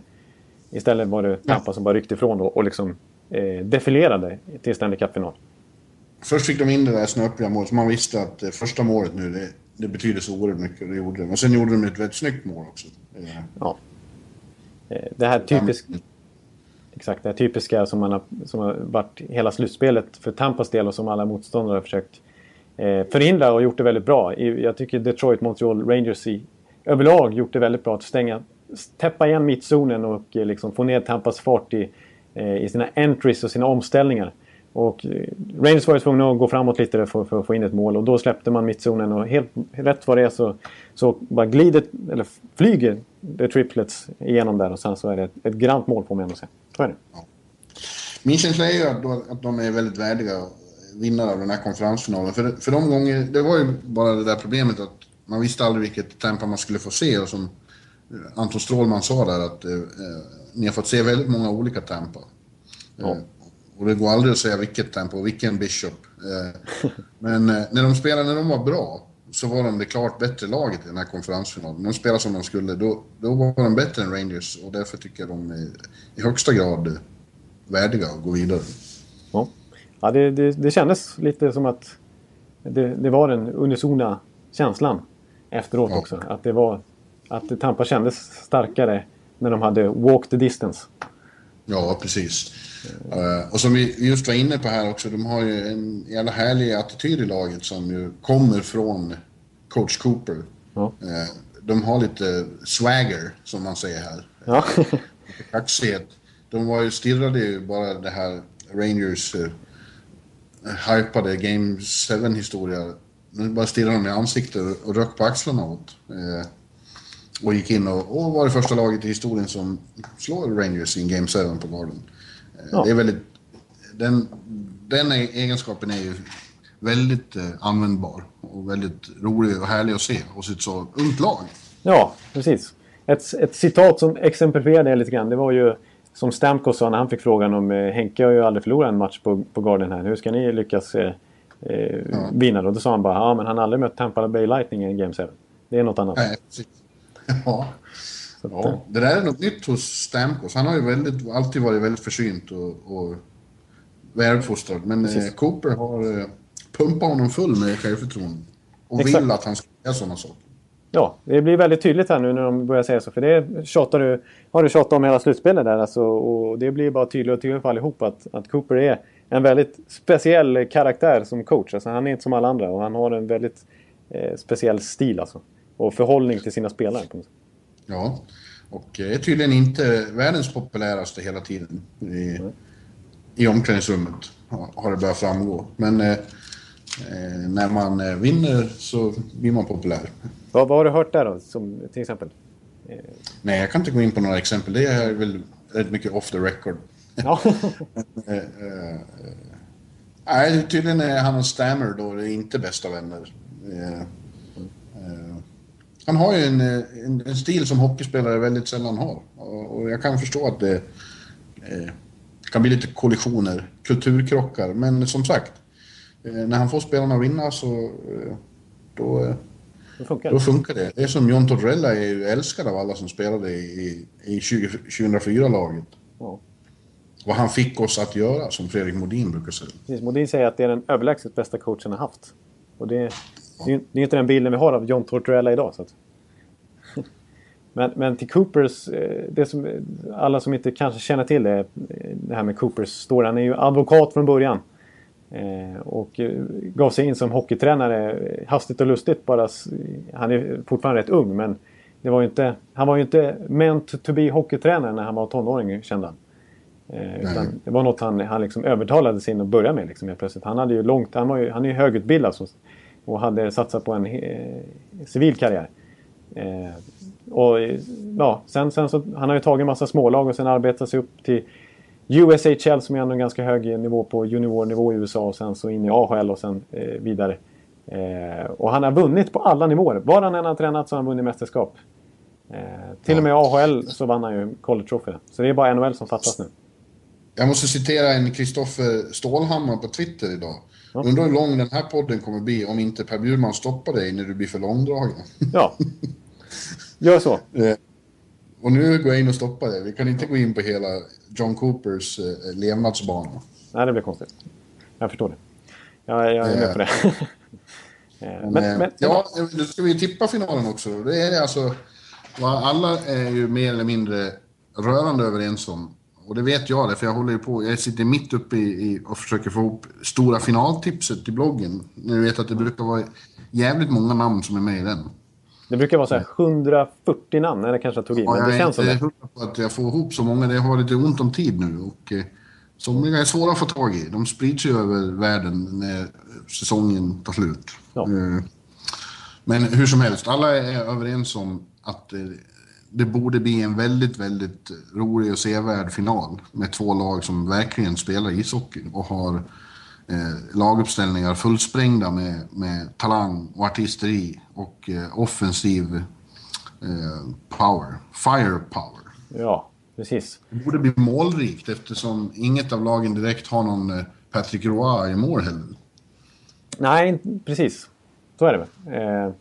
istället var det Tampa som bara ryckte ifrån och, och liksom eh, defilerade till Stanley Cup-final. Först fick de in det där snöpliga målet, så man visste att det första målet nu, det, det betyder så oerhört mycket. och Det gjorde det. Men sen gjorde de ett väldigt snyggt mål också. Ja. Eh, Det här typisk, exakt, det här typiska som, man har, som har varit hela slutspelet för Tampas del och som alla motståndare har försökt eh, förhindra och gjort det väldigt bra. Jag tycker Detroit Montreal Rangers i, överlag gjort det väldigt bra att stänga, täppa igen mittzonen och eh, liksom få ner Tampas fart i, i sina entries och sina omställningar. Och eh, Rangers var ju tvungna att gå framåt lite för, för att få in ett mål och då släppte man mittzonen och helt rätt vad det är så, så bara glider, eller flyger The Triplets igenom där och sen så är det ett, ett grant mål får man ändå säga. Så är det. Min känsla är ju att, att de är väldigt värdiga vinnare av den här konferensfinalen. För, för de gånger, det var ju bara det där problemet att man visste aldrig vilket Tampa man skulle få se och som eh, Anton Strålman sa där att eh, eh, ni har fått se väldigt många olika Tampa. Ja. Och det går aldrig att säga vilket tempo, vilken Bishop. Eh, men eh, när de spelade, när de var bra, så var de det klart bättre laget i den här konferensfinalen. De spelade som de skulle, då, då var de bättre än Rangers och därför tycker jag de är i högsta grad värdiga att gå vidare. Ja, ja det, det, det kändes lite som att det, det var den unisona känslan efteråt ja. också. Att det var att Tampa kändes starkare när de hade walk the distance. Ja, precis. Uh, och som vi just var inne på här också, de har ju en jävla härlig attityd i laget som ju kommer från coach Cooper. Ja. Uh, de har lite swagger, som man säger här. Ja. Kaxighet. De var ju stirrade ju bara det här Rangers uh, hypade Game 7-historia. Nu bara stirrade de i ansiktet och röck på axlarna åt. Uh, och gick in och, och var det första laget i historien som slår Rangers i Game 7 på Garden. Ja. Det är väldigt... Den, den egenskapen är ju väldigt eh, användbar och väldigt rolig och härlig att se hos ett så ungt lag. Ja, precis. Ett, ett citat som exemplifierar det lite grann, det var ju som Stamkos sa när han fick frågan om eh, Henke har ju aldrig förlorat en match på, på Garden här. Hur ska ni lyckas eh, eh, ja. vinna då? Då sa han bara ja men han har aldrig mött Tampa Bay Lightning i en Game 7. Det är något annat. Nej, precis. Ja. Ja. Eh, det där är något nytt hos Stamkos. Han har ju väldigt, alltid varit väldigt försynt och, och väluppfostrad. Men eh, Cooper har eh, pumpat honom full med självförtroende. Och Exakt. vill att han ska göra sådana saker. Ja, det blir väldigt tydligt här nu när de börjar säga så. För det tjatar du, har du tjatat om hela slutspelet där. Alltså, och det blir bara tydligare och tydligare för allihop att, att Cooper är en väldigt speciell karaktär som coach. Alltså, han är inte som alla andra och han har en väldigt eh, speciell stil alltså. Och förhållning till sina spelare. Ja, och är tydligen inte världens populäraste hela tiden i, i omklädningsrummet. Har det börjat framgå. Men eh, eh, när man eh, vinner så blir man populär. Vad, vad har du hört där då, som, till exempel? Eh. Nej, jag kan inte gå in på några exempel. Det är väl rätt mycket off the record. Ja. Eh, eh, nej, tydligen är han och Stammer då inte bästa vänner. Han har ju en, en, en, stil som hockeyspelare väldigt sällan har. Och, och jag kan förstå att det eh, kan bli lite kollisioner, kulturkrockar. Men som sagt, eh, när han får spelarna att vinna så eh, då, då, funkar då funkar det. Det är som John Tortorella är ju älskad av alla som spelade i, i 2004-laget. Ja. Och han fick oss att göra, som Fredrik Modin brukar säga. Precis, Modin säger att det är den överlägset bästa coachen har haft. Och det, det är, är inte den bilden vi har av John Tortorella idag. Så att. Men, men till Coopers, eh, det som, alla som inte kanske känner till det, det här med Coopers story. Han är ju advokat från början. Eh, och eh, gav sig in som hockeytränare hastigt och lustigt. Bara, han är fortfarande rätt ung men det var inte, han var ju inte meant to be hockeytränare när han var tonåring kände han. Eh, utan det var något han, han liksom övertalades in att börja med. Liksom, plötsligt. Han, hade ju långt, han, var ju, han är ju högutbildad så, och hade satsat på en eh, civil karriär. Eh, och, ja, sen, sen så, han har ju tagit en massa smålag och sen arbetat sig upp till USHL som är ändå en ganska hög nivå på juniornivå i USA och sen så in i AHL och sen eh, vidare. Eh, och han har vunnit på alla nivåer. Var han än har tränat så har han vunnit mästerskap. Eh, till och med AHL så vann han ju College Trophy. Så det är bara NHL som fattas nu. Jag måste citera en Kristoffer Stålhammar på Twitter idag. Ja. Undrar hur lång den här podden kommer bli om inte Per Bjurman stoppar dig när du blir för långdragen. Ja, gör så. Eh, och nu går jag in och stoppar dig. Vi kan inte gå in på hela John Coopers eh, levnadsbana. Nej, det blir konstigt. Jag förstår det. Jag, jag är med på det. men, men, men, ja, nu ska vi tippa finalen också. Det är alltså... Alla är ju mer eller mindre rörande överens om och det vet jag det, för jag håller ju på. Jag sitter mitt uppe i, i och försöker få ihop stora finaltipset till bloggen. Nu vet att det brukar vara jävligt många namn som är med i den. Det brukar vara så här 140 namn, eller kanske jag tog i. Ja, men det känns som det. Jag är på att jag får ihop så många. Det har lite ont om tid nu. Och, eh, somliga är svåra att få tag i. De sprids ju över världen när säsongen tar slut. Ja. Eh, men hur som helst, alla är överens om att eh, det borde bli en väldigt, väldigt rolig och sevärd final med två lag som verkligen spelar ishockey och har eh, laguppställningar fullsprängda med, med talang och artisteri och eh, offensiv eh, power, fire power. Ja, precis. Det borde bli målrikt eftersom inget av lagen direkt har någon eh, Patrick Roy i mål heller. Nej, precis. Så är det väl. Eh,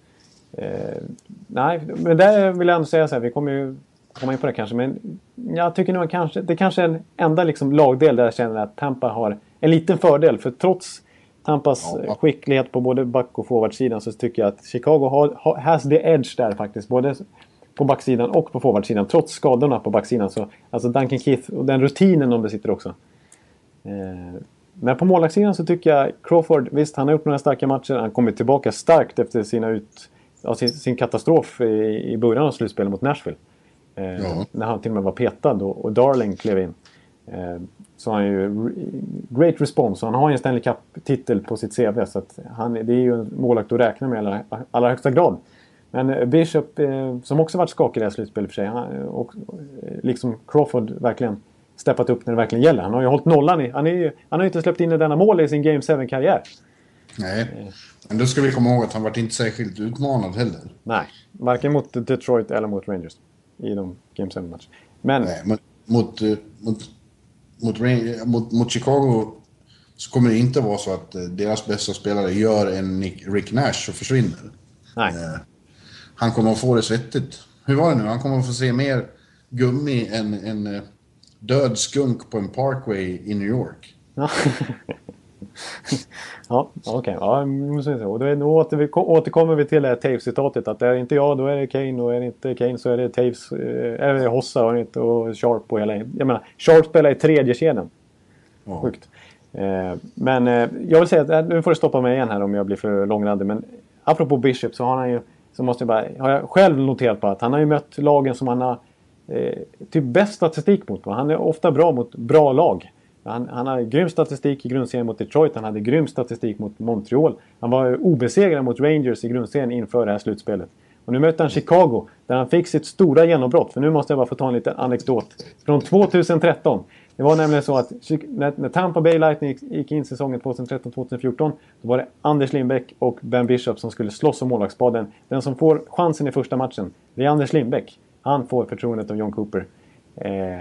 eh, nej, men där vill jag ändå säga så här, vi kommer ju komma in på det kanske, men jag tycker nog kanske, det kanske är en enda liksom lagdel där jag känner att Tampa har en liten fördel. För trots Tampas Ja. skicklighet på både back och forwardsidan så tycker jag att Chicago har, has the edge där faktiskt. Både på backsidan och på forwardsidan. Trots skadorna på backsidan. Så, alltså Duncan Keith och den rutinen de besitter också. Eh, men på målvaktssidan så tycker jag Crawford, visst han har gjort några starka matcher. Han kommer tillbaka starkt efter sina ut, ja, sin, sin katastrof i, i början av slutspelet mot Nashville. Eh, Ja. När han till och med var petad och, och Darling klev in. Eh, så han är ju re- great response. Han har ju en Stanley Cup-titel på sitt CV. Så han, det är ju en målvakt att räkna med i allra, allra högsta grad. Men eh, Bishop, eh, som också varit skakig i det här slutspelet för sig. Han, eh, och, eh, liksom Crawford verkligen steppat upp när det verkligen gäller. Han har ju hållit nollan. I, han, är ju, han har ju inte släppt in ett enda mål i sin Game 7-karriär. Nej. Men då ska vi komma ihåg att han var inte särskilt utmanad heller. Nej, varken mot Detroit eller mot Rangers. I de Game 7-matcherna. Men Nej, men mot, eh, mot, mot, mot, mot Chicago så kommer det inte vara så att eh, deras bästa spelare gör en Nick, Rick Nash och försvinner. nej. Eh, Han kommer att få det svettigt. Hur var det nu? Han kommer att få se mer gummi än en död skunk på en parkway i New York. Ja, ja okej. Ja, är det. och då, återkommer vi till det här Taves-citatet. Att är det inte jag, då är det Kane. Och är det inte Kane så är det Taves. Eh, är det Hossa och, inte- och Sharp och hela... Jag menar, Sharp spelar i tredje kedjan. Ja. Sjukt. Eh, men eh, jag vill säga att, eh, nu får du stoppa mig igen här om jag blir för långrandig. Men apropå Bishop så har han ju, så måste jag bara, har jag själv noterat på att han har ju mött lagen som han har eh, typ bäst statistik mot. Han är ofta bra mot bra lag. Han, han hade grym statistik i grundserien mot Detroit. Han hade grym statistik mot Montreal. Han var obesegrad mot Rangers i grundserien inför det här slutspelet. Och nu möter han Chicago där han fick sitt stora genombrott. För nu måste jag bara få ta en liten anekdot. Från 2013. Det var nämligen så att när, när Tampa Bay Lightning gick- gick in säsongen 2013-2014 då var det Anders Lindbäck och Ben Bishop som skulle slåss om målvaktsspaden. Den som får chansen i första matchen, det är Anders Lindbäck. Han får förtroendet av John Cooper. Eh,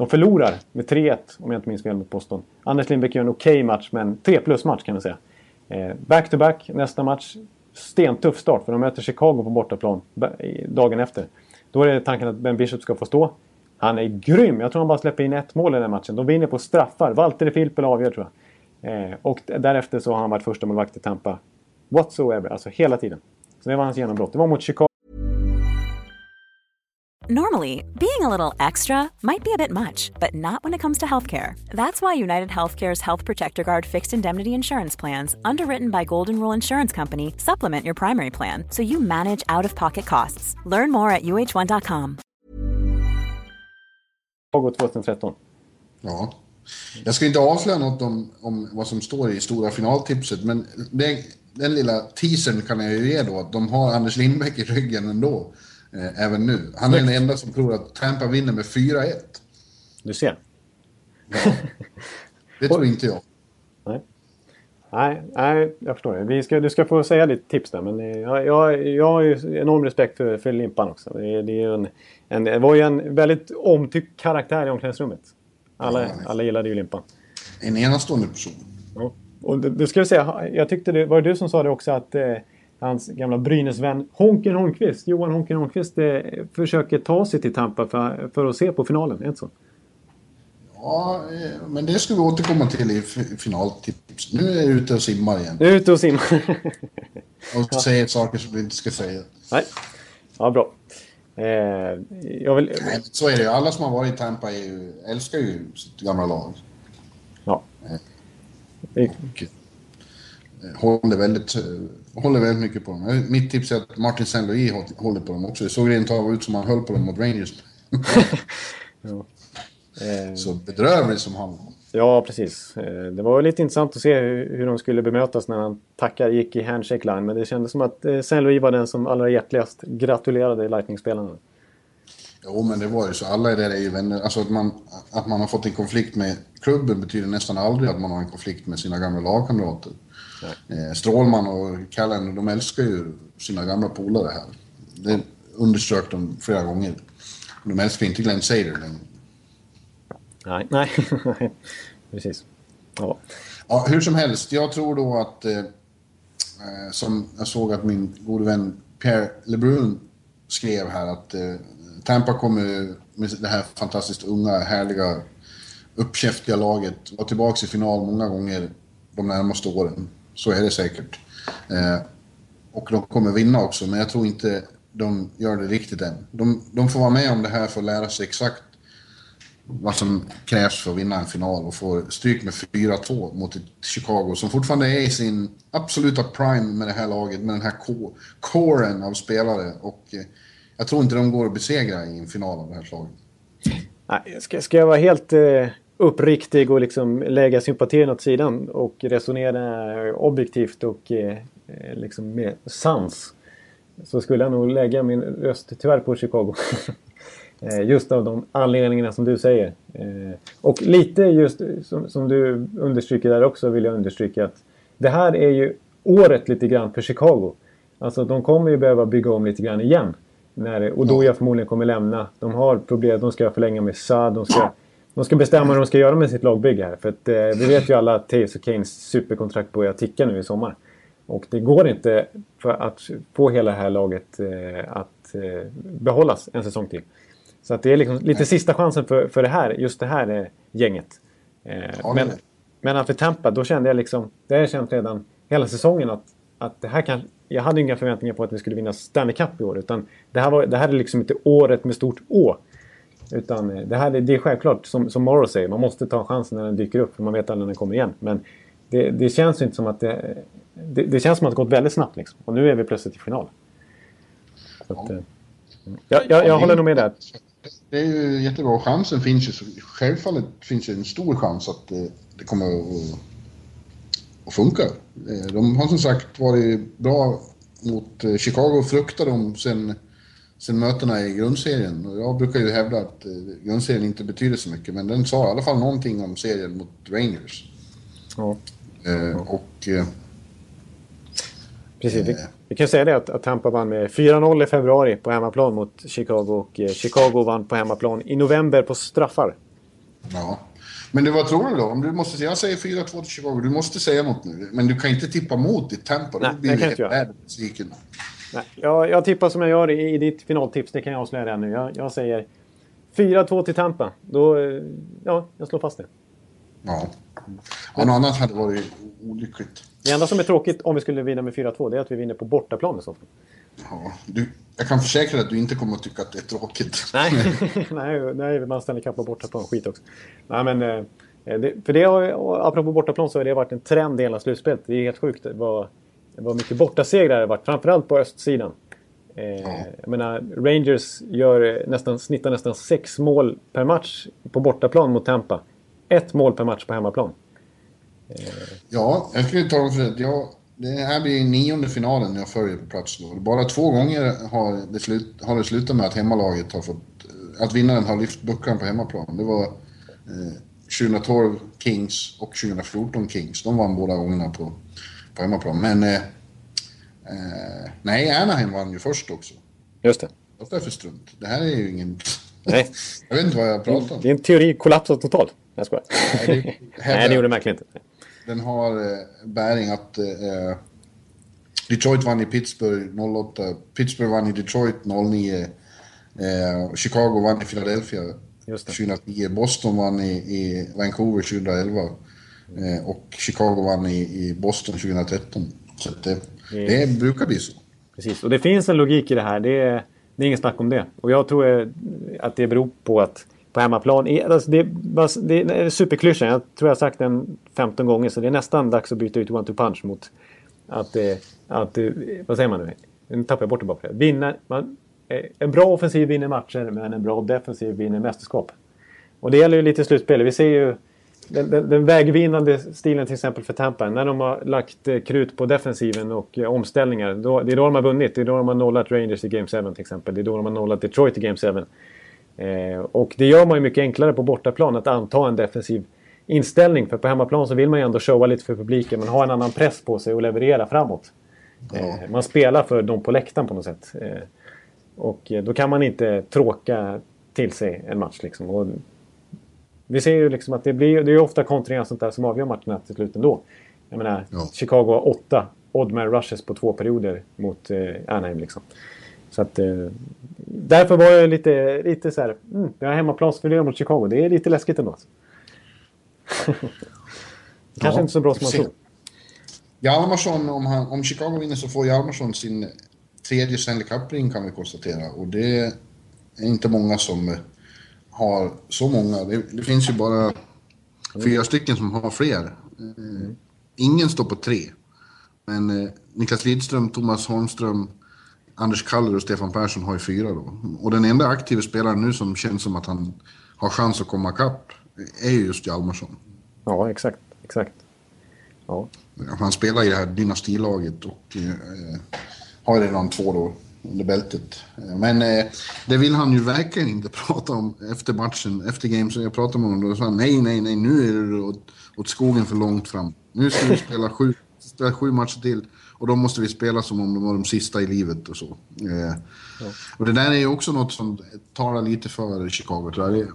de förlorar med 3-1 om jag inte minns fel mot Boston. Anders Lindbäck gör en okej match, men 3 plus match kan man säga. Eh, Back-to-back nästa match. Stentuff start för de möter Chicago på bortaplan dagen efter. Då är det tanken att Ben Bishop ska få stå. Han är grym! Jag tror han bara släpper in ett mål i den här matchen. De vinner på straffar. Valtteri Filppula avgör tror jag. Eh, och därefter så har han varit första målvakt i Tampa. Whatsoever, alltså hela tiden. Så det var hans genombrott. Det var mot Chicago. Normally, being a little extra might be a bit much, but not when it comes to healthcare. That's why United Healthcare's Health Protector Guard fixed indemnity insurance plans, underwritten by Golden Rule Insurance Company, supplement your primary plan so you manage out of pocket costs. Learn more at uh1.com. 2013. Ja. Jag ska inte avslöja något om, om vad som står i stora finaltipset, men det, den lilla teasern kan jag ju ge då, de har Anders Lindbäck i ryggen ändå, eh, även nu. Han är den enda som tror att Tampa vinner med 4-1. Du ser. Det tror inte jag. Nej. Nej, nej, jag förstår det. Vi ska, du ska få säga ditt tips där. Men eh, jag, jag, jag har ju enorm respekt för, för Limpan också. Det, det, är en, en, det var ju en väldigt omtyckt karaktär i omklädningsrummet. Alla, Ja. alla gillade ju Limpan. En enastående person. Ja. Och det, det ska jag säga, jag tyckte det var det du som sa det också att eh, hans gamla Brynäsvän Honken Holmqvist, Johan Honken Holmqvist, eh, försöker ta sig till Tampa för, för att se på finalen. Är det inte så? Ja, eh, men det ska vi återkomma till i finaltips. Nu är jag ute och simmar igen. Nu är ute och simmar. Och säger saker som vi inte ska säga. Nej. Ja, bra. Eh, jag vill... Nej, så är det ju. Alla som har varit i Tampa ju, älskar ju sitt gamla lag. Ja. Och eh, håller väldigt, eh, håller väldigt mycket på dem. Eh, Mitt tips är att Martin St. Louis hå- håller på dem också. Det såg rent av ut som han höll på dem mot Rangers. Ja. Eh, Så bedrövlig som han ja, precis. Eh, det var lite intressant att se hur, de skulle bemötas när han tackar, gick i handshake line. Men det kändes som att eh, Saint Louis var den som allra hjärtligast gratulerade Lightning-spelarna. Jo, men det var ju så. Alla där är ju vänner. Alltså att man, att man har fått en konflikt med klubben betyder nästan aldrig att man har en konflikt med sina gamla lagkamrater. Eh, Strålman och Callen, de älskar ju sina gamla polare här. Det underströk de flera gånger. De älskar inte Glenn Sader längre. Nej, nej. precis. Ja. ja. Hur som helst, jag tror då att eh, eh, som jag såg att min gode vän Pierre LeBrun skrev här att eh, Tampa kommer med det här fantastiskt unga, härliga, uppkäftiga laget vara tillbaka i final många gånger de närmaste åren. Så är det säkert. Eh, och de kommer vinna också, men jag tror inte de gör det riktigt än. De, de får vara med om det här för att lära sig exakt vad som krävs för att vinna en final och få stryk med 4-2 mot ett Chicago som fortfarande är i sin absoluta prime med det här laget, med den här coren av spelare. Och eh, jag tror inte de går att besegra i en final av det här slaget. Nej, ska, ska jag vara helt eh, uppriktig och liksom lägga sympatin åt sidan och resonera objektivt och eh, eh liksom med sans så skulle jag nog lägga min röst tyvärr på Chicago. Eh, just av de anledningarna som du säger. Och lite just som, som, du understryker där också vill jag understryka att det här är ju året lite grann för Chicago. Alltså de kommer ju behöva bygga om lite grann igen. När, och då jag förmodligen kommer lämna. De har problem, de ska förlänga med Saad, de ska, de ska bestämma vad de ska göra med sitt lagbygge här. För att, eh, vi vet ju alla att Taves och Kanes superkontrakt börjar ticka nu i sommar. Och det går inte för att få hela det här laget eh, att eh, behållas en säsong till. Så att det är liksom lite sista chansen för, för det här, just det här eh, gänget. Eh, men, men för Tampa, då kände jag liksom, det har jag känt redan hela säsongen att, att det här kan, jag hade inga förväntningar på att vi skulle vinna Stanley Cup i år. Utan det här, var, det här är liksom inte året med stort Å. Utan eh, det här det är självklart, som, som Morrow säger, man måste ta chansen när den dyker upp. För man vet aldrig när den kommer igen. Men det, det känns inte som att det, det, det, känns som att det gått väldigt snabbt. Liksom. Och nu är vi plötsligt i final. Så att, ja. jag, jag, jag håller nog med där. Det är ju jättebra. Chansen finns ju. Självfallet finns det en stor chans att det, det kommer att, att funka. Eh, de har som sagt varit bra mot eh, Chicago. Fruktar de sen, sen mötena i grundserien. Jag brukar ju hävda att eh, grundserien inte betyder så mycket. Men den sa i alla fall någonting om serien mot Rangers. Ja. Och Precis. Vi, vi kan säga det att, att Tampa vann med 4-0 i februari på hemmaplan mot Chicago. Och eh, Chicago vann på hemmaplan i november på straffar. Ja. Men du, vad tror du då? Om du måste säga, jag säger 4-2 till Chicago. Du måste säga något nu. Men du kan inte tippa mot ditt Tampa. Nej, blir det kan jag besviken. Nej, jag, jag tippar som jag gör i, i ditt finaltips. Det kan jag avslöja redan nu. Jag, jag säger 4-2 till Tampa. Då, eh, ja, jag slår fast det. Ja. ja något annat hade varit olyckligt. Det enda som är tråkigt om vi skulle vinna med 4-2 det är att vi vinner på bortaplan i så fall. Ja, du, jag kan försäkra dig att du inte kommer att tycka att det är tråkigt. Nej, nej, nej man ställer kapp på bortaplan. Skit också. Nej, men, eh, det, för det har, apropå bortaplan så har det varit en trend i hela slutspelet. Det är helt sjukt vad, vad mycket bortasegrar det varit. Framförallt på östsidan. Eh, ja. Jag menar, Rangers gör nästan, snittar nästan sex mål per match på bortaplan mot Tampa. Ett mål per match på hemmaplan. Ja, jag skulle tala för det. Jag, det här blir nionde finalen jag följer på plats då. Bara två gånger har det, slut, har det slutat med att hemmalaget har fått... Att vinnaren har lyft bucklan på hemmaplan. Det var eh, 2012 Kings och 2014 Kings. De vann båda gångerna på, på hemmaplan. Men... Eh, eh, nej, Anaheim vann ju först också. Just det. Vad är för strunt? Det här är ju ingen... Nej. jag vet inte vad jag pratar om. En teori kollapsat totalt. Jag skojar. Nej, det, Nej, det gjorde det verkligen inte den har eh, bäring att eh, Detroit vann i Pittsburgh 08, Pittsburgh vann i Detroit 09, eh, Chicago vann i Philadelphia 2010, Boston vann i, i Vancouver 2011 eh, och Chicago vann i, i Boston 2013. Så det, det, det brukar bli så. Precis, och det finns en logik i det här. Det är, det är inget snack om det. Och jag tror att det beror på att på hemmaplan. Alltså det, det är superklyschan. Jag tror jag har sagt den 15 gånger så det är nästan dags att byta ut one-two punch mot att, att, vad säger man nu? Nu tappar jag bort det bara. Vinna, man, eh, en bra offensiv vinner matcher men en bra defensiv vinner mästerskap. Och det gäller ju lite i slutspelet. Vi ser ju den, den, den, vägvinnande stilen till exempel för Tampa. När de har lagt eh, krut på defensiven och eh, omställningar. Då, det är då de har vunnit. Det är då de har nollat Rangers i Game 7 till exempel. Det är då de har nollat Detroit i Game 7. Eh, och det gör man ju mycket enklare på bortaplan att anta en defensiv inställning. För på hemmaplan så vill man ju ändå showa lite för publiken. Man har en annan press på sig och leverera framåt. Eh, man spelar för dem på läktaren på något sätt. Eh, och då kan man inte tråka till sig en match. Liksom. Och Vi ser ju liksom att det blir det är ofta kontringar och sånt där som avgör matcherna till slut ändå. Jag menar, Ja. Chicago har åtta odd-man rushes på två perioder mot eh, Anaheim liksom. Så att, eh, därför var jag lite, lite så här, mm, vi har hemmaplansfördel mot Chicago. Det är lite läskigt ändå. Kanske Ja, inte så bra som man tror. Hjalmarsson, om, han, om Chicago vinner så får Hjalmarsson sin tredje Stanley Cup-ring kan vi konstatera. Och det är inte många som har så många. Det, det finns ju bara fyra stycken som har fler. Eh, Ingen står på tre. Men eh, Niklas Lidström, Thomas Holmström, Anders Kaller och Stefan Persson har ju fyra då. Och den enda aktiva spelaren nu som känns som att han har chans att komma ikapp är ju just Hjalmarsson. Ja, exakt. exakt. Ja. Han spelar i det här dynastilaget och eh, har redan två då under bältet. Eh, Men eh, det vill han ju verkligen inte prata om efter matchen, efter games. Jag pratade med honom och då sa han nej, nej, nej, nu är det åt, åt skogen för långt fram. Nu ska vi spela sju, spela sju matcher till och då måste vi spela som om de var de sista i livet och så. Eh, Och det där är ju också något som talar lite för Chicago tror jag. Det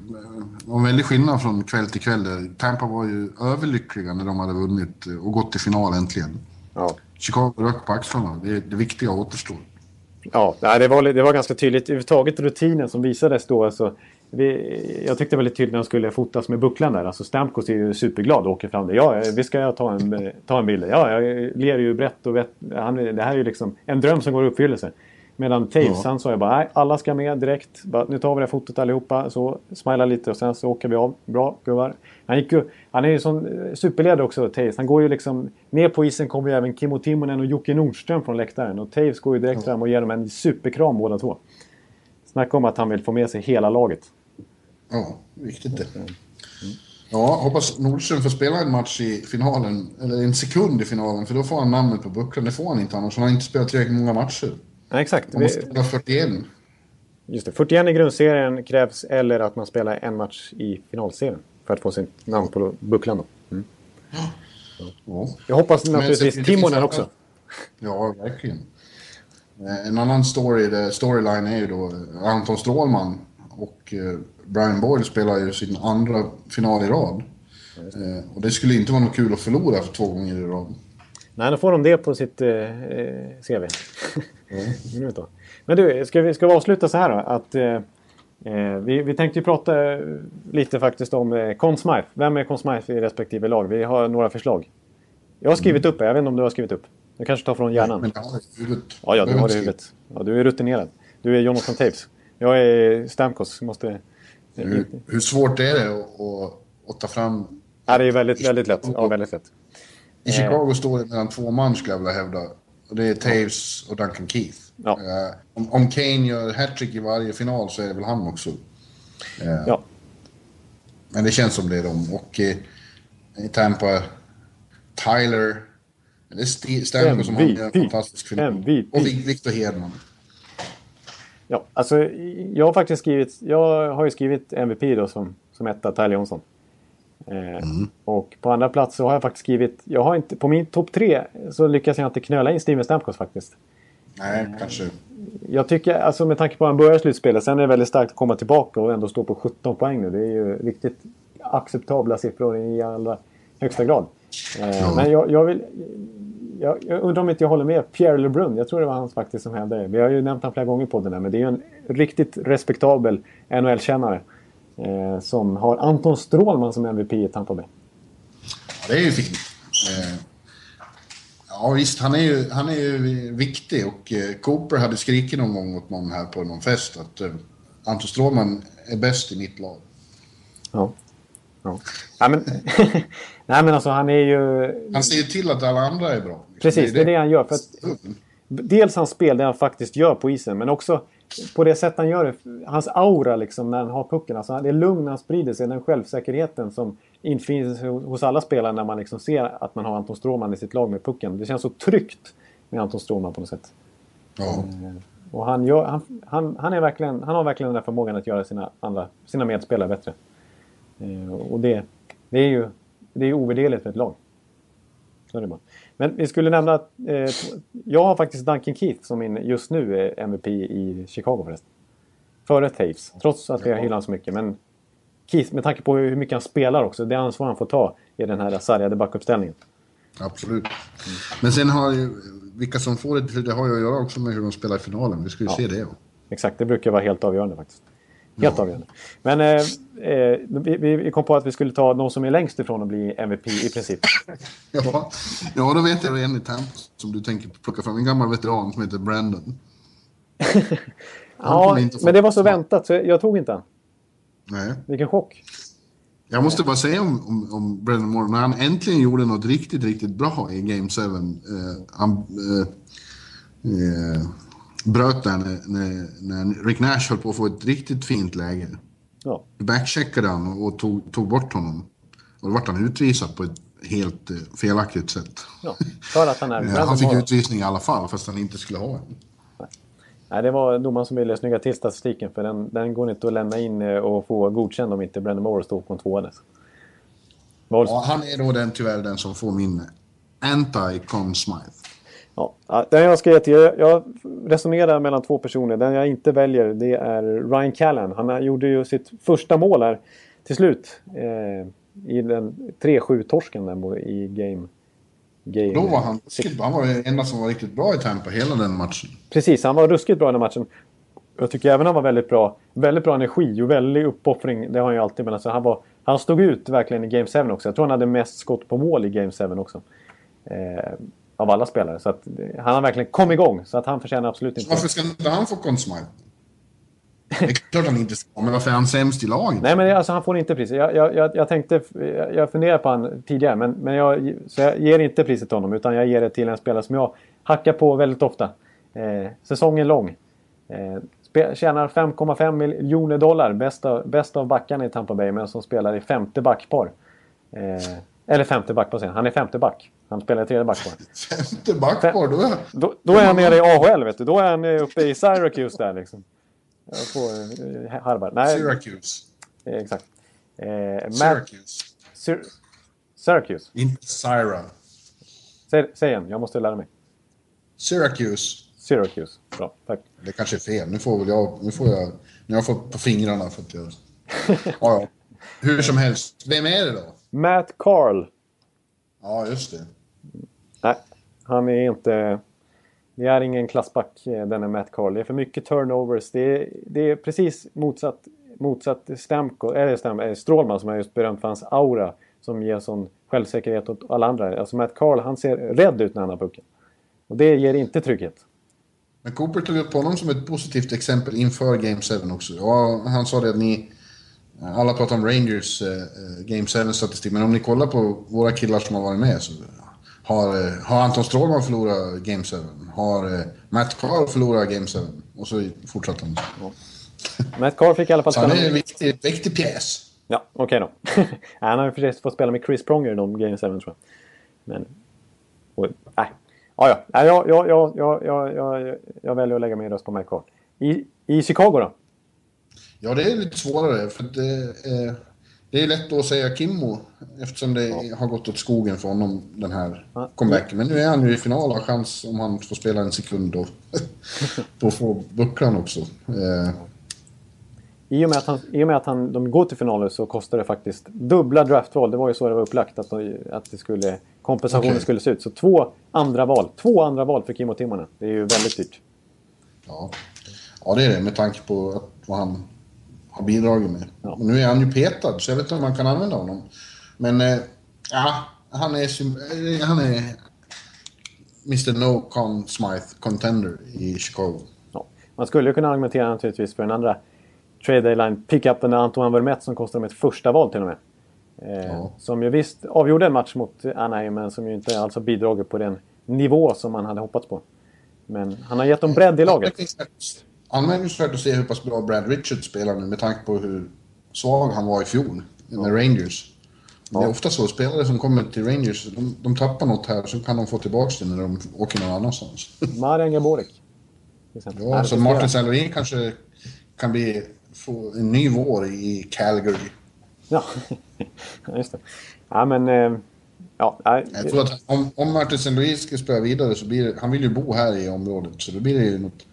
var en väldig skillnad från kväll till kväll. där. Tampa var ju överlyckliga när de hade vunnit och gått till final äntligen. Ja. Chicago rök på axlarna. Det, det viktiga återstår. Ja, det, var, det var ganska tydligt. Överhuvudtaget rutinen som visades då. Alltså, vi, jag tyckte väldigt tydligt när de skulle fotas med bucklan där. Alltså Stamkos är ju superglad och åker fram där. Ja, eh, vi ska jag ta en, eh, ta en bild. Ja, jag ler ju brett och vet, han, Det här är ju liksom en dröm som går i uppfyllelse. Medan Taves, Ja. sa ju bara nej, alla ska med direkt. Bara, nu tar vi det här fotot allihopa. Så smila lite och sen så åker vi av. Bra gubbar. Han, gick ju, han är ju sån eh, superledare också, Taves. Han går ju liksom... Ner på isen kommer ju även Kimmo Timonen och Jocke Nordström från läktaren. Och Taves går ju direkt fram och ger dem en superkram båda två. Snacka om att han vill få med sig hela laget. Ja, viktigt det. Ja, hoppas Nordström får spela en match i finalen, eller en sekund i finalen, för då får han namnet på bucklan. Det får han inte annars. Han har inte spelat tillräckligt många matcher. Nej, exakt. Han måste spela 41. Just det. 41 i grundserien krävs eller att man spelar en match i finalserien. För att få sitt namn på bucklan. Mm. Ja. Jag hoppas naturligtvis det Timonen också. Ja, verkligen. Eh, En annan story, det- storyline är ju då eh, Anton Strålman och eh, Brian Boyle spelar ju sin andra final i rad. Eh, Och det skulle inte vara något kul att förlora för två gånger i rad. Nej, då får de det på sitt eh, eh, CV. Då. Men du, ska vi, ska vi avsluta så här då? Att, eh, eh, vi, vi tänkte ju prata eh, lite faktiskt om eh, Conn Smythe. Vem är Conn Smythe i respektive lag? Vi har några förslag. Jag har skrivit upp det. Jag vet inte om du har skrivit upp. Du kanske tar från hjärnan. Men det har jag i huvudet. Ja, ja, du har det i huvudet. Ja, du är rutinerad. Du är Jonathan Taves. Jag är Stamkos. Måste... Hur, hur svårt är det att, att, att ta fram... Ja, det är väldigt, väldigt lätt. Ja, väldigt lätt. I Chicago står det mellan två man skulle jag vilja hävda. Och det är Taves och Duncan Keith. Ja. Eh, om, om Kane gör hattrick i varje final så är det väl han också. Eh, Ja. Men det känns som det är de. Och eh, i Tampa, Tyler. Det är Stamkos som har en fantastisk final. MVP. Och Vic- Victor Hedman. Ja, alltså jag har faktiskt skrivit, jag har ju skrivit MVP då som, som etta, Tyler Johnson. Eh, Och på andra plats så har jag faktiskt skrivit, jag har inte, på min topp tre så lyckas jag inte knöla in Steven Stamkos faktiskt. Nej, kanske. Jag tycker, alltså med tanke på att han börjar slutspelet, sen är det väldigt starkt att komma tillbaka och ändå stå på 17 poäng nu. Det är ju riktigt acceptabla siffror i allra högsta grad. Eh, Ja. Men jag, jag vill... Jag, jag undrar om inte jag håller med Pierre LeBrun. Jag tror det var han faktiskt som hävdade det. Vi har ju nämnt honom flera gånger i podden här, men det är ju en riktigt respektabel NHL-kännare. Eh, som har Anton Strålman som MVP i Tampa Bay. Ja, det är ju fint. Eh, Ja visst, han är ju, han är ju viktig och eh, Cooper hade skrikit någon gång åt någon här på någon fest att eh, Anton Strålman är bäst i mitt lag. Ja. ja. Nej, men, nej men alltså han är ju... Han ser ju till att alla andra är bra. Precis, det är det han gör. För att, dels hans spel, det han faktiskt gör på isen, men också på det sätt han gör det. Hans aura liksom när han har pucken. Alltså, det är lugn han sprider sig, den självsäkerheten som infinner sig hos alla spelare när man liksom ser att man har Anton Stråman i sitt lag med pucken. Det känns så tryggt med Anton Stråman på något sätt. Ja. Och han, gör, han, han, han, är verkligen, han har verkligen den där förmågan att göra sina, andra, sina medspelare bättre. Eh, och det, det är ju det är ovärderligt för ett lag. Så är det bara. Men vi skulle nämna att eh, jag har faktiskt Duncan Keith som min just nu är MVP i Chicago förresten. Före Taves. Trots att Ja. hyllar honom så mycket. Men Keith, med tanke på hur mycket han spelar också, det ansvar han får ta i den här sargade backuppställningen. Absolut. Men sen har ju, vilka som får det, det har ju att göra också med hur de spelar i finalen. Vi ska ju Ja. se det. Exakt, det brukar vara helt avgörande faktiskt. Helt avgörande. Men eh, eh, vi, vi kom på att vi skulle ta de som är längst ifrån att bli MVP i princip. Ja, ja då vet jag en i Tampa som du tänker plocka fram. En gammal veteran som heter Brandon. Ja, men det var så väntat så jag tog inte han. Nej. Vilken chock. Jag måste bara säga om, om, om Brandon Moore, när han äntligen gjorde något riktigt, riktigt bra i Game 7. Eh, han eh, eh, bröt där när, när, när Rick Nash höll på att få ett riktigt fint läge. Ja. Backcheckade han och, och tog, tog bort honom. Och då vart han utvisad på ett helt eh, felaktigt sätt. Ja, för att han är han fick utvisning i alla fall, fast han inte skulle ha en. Nej, det var domaren som ville snygga till statistiken för den, den går inte att lämna in eh, och få godkänd om inte Brandon Moore står på en tvåa. Ja, han är då den, tyvärr den som får min anti-Con Smythe. Ja, den jag ska ge till, jag, resonerar mellan två personer. Den jag inte väljer det är Ryan Callan. Han gjorde ju sitt första mål här till slut. Eh, I den 3-7-torsken där i game... game Då var han, han var den enda som var riktigt bra i Tampa hela den matchen. Precis, han var ruskigt bra i den matchen. Jag tycker även han var väldigt bra. Väldigt bra energi och väldigt uppoffring. Det har han ju alltid. Men alltså han, var, han stod ut verkligen i Game 7 också. Jag tror han hade mest skott på mål i Game 7 också. Eh, av alla spelare. Så att, han har verkligen kommit igång. Så att han förtjänar absolut inte... Varför ska inte han få Con Smythe? Det är klart han inte ska, men varför är han sämst i laget? Nej, men alltså, han får inte priset. Jag, jag, jag, jag tänkte... Jag, funderade på han tidigare, men, men jag, så jag ger inte priset till honom. Utan jag ger det till en spelare som jag hackar på väldigt ofta. Eh, säsongen lång. Eh, spe, tjänar 5,5 miljoner dollar. Bäst av, bäst av backarna i Tampa Bay, men som spelar i femte backpar. Eh, eller femte backpar säger. Han är femte back. Han spelar i tredje backpar. Femte backpar, då är Då, då är han nere i AHL, vet du. Då är han eh, uppe i Syracuse där liksom. På eh, Harvard. Nej, Syracuse. eh, exakt. Eh, Matt, Syracuse. Syr Syracuse. Inte Syra. Säg, säg igen, jag måste lära mig. Syracuse. Syracuse. Bra, tack. Det kanske är fel. Nu får väl jag... Nu får jag... Nu har jag fått på fingrarna för att jag... Ja, ja. Hur som helst. Vem är det då? Matt Carl. Ja, just det. Han är inte... Det är ingen klassback, eh, denne Matt Carl. Det är för mycket turnovers. Det är, det är precis motsatt, motsatt Stamko, eller Stam, eh, Strålman som är just berömt för hans aura. Som ger sån självsäkerhet åt alla andra. Alltså Matt Carl, han ser rädd ut när han har pucken. Och det ger inte trygghet. Men Cooper tog upp honom som ett positivt exempel inför Game 7 också. Och han sa det att ni... Alla pratar om Rangers eh, eh Game 7-statistik, men om ni kollar på våra killar som har varit med så har, eh, har Anton Strålman förlorat Game 7? Har eh, Matt Carl förlorat Game 7? Och så fortsatte han. Matt Carl fick i alla fall Så han spela är en viktig, viktig pjäs. Ja, okej då. Nej, han har ju förresten fått spela med Chris Pronger i de Game 7 tror jag. Men... Och, nej. Ja, ja. Nej, jag, jag, jag, jag, jag, jag, jag väljer att lägga min röst på Matt Carl. I, I Chicago då? Ja, det är lite svårare för det, eh, det är lätt att säga Kimmo eftersom det har gått åt skogen för honom den här Ja. comebacken. Men nu är han ju i final och har chans om han får spela en sekund då, då får bucklan också. Eh, I och med att, han, i med att han, de går till finaler så kostar det faktiskt dubbla draftval. Det var ju så det var upplagt. Att, de- att det skulle, kompensationen Okej. skulle se ut. Så två andra val. Två andra val för Kimmo Timonen. Det är ju väldigt dyrt. ja. ja, det är det med tanke på att, vad han har bidragit med. Ja. Nu är han ju petad så jag vet inte om man kan använda honom. Men eh, ja, han är, eh, han är Mr No Con Smythe Contender i Chicago. Ja. Man skulle ju kunna argumentera naturligtvis för den andra trade deadline pickupen Antoine Vermette som kostar dem ett första val till och med. Eh, Ja. Som ju visst avgjorde en match mot Anaheim men som ju inte alls har bidragit på den nivå som man hade hoppats på. Men han har gett dem bredd i laget. Anmärkningsvärt att se hur pass bra Brad Richards spelar nu med tanke på hur svag han var i fjol med Rangers. Det är Ja. ofta så, spelare som kommer till Rangers, de, de tappar något här så kan de få tillbaka det när de åker någon annanstans. Marian Gaborik. Ja, så Martin Louis kanske kan bli, få en ny vår i Calgary. Ja, just det. Ja, men... Eh, ja, nej, Jag tror att om, om Martin Louis ska spela vidare så blir det, han vill ju bo här i området så då blir det ju något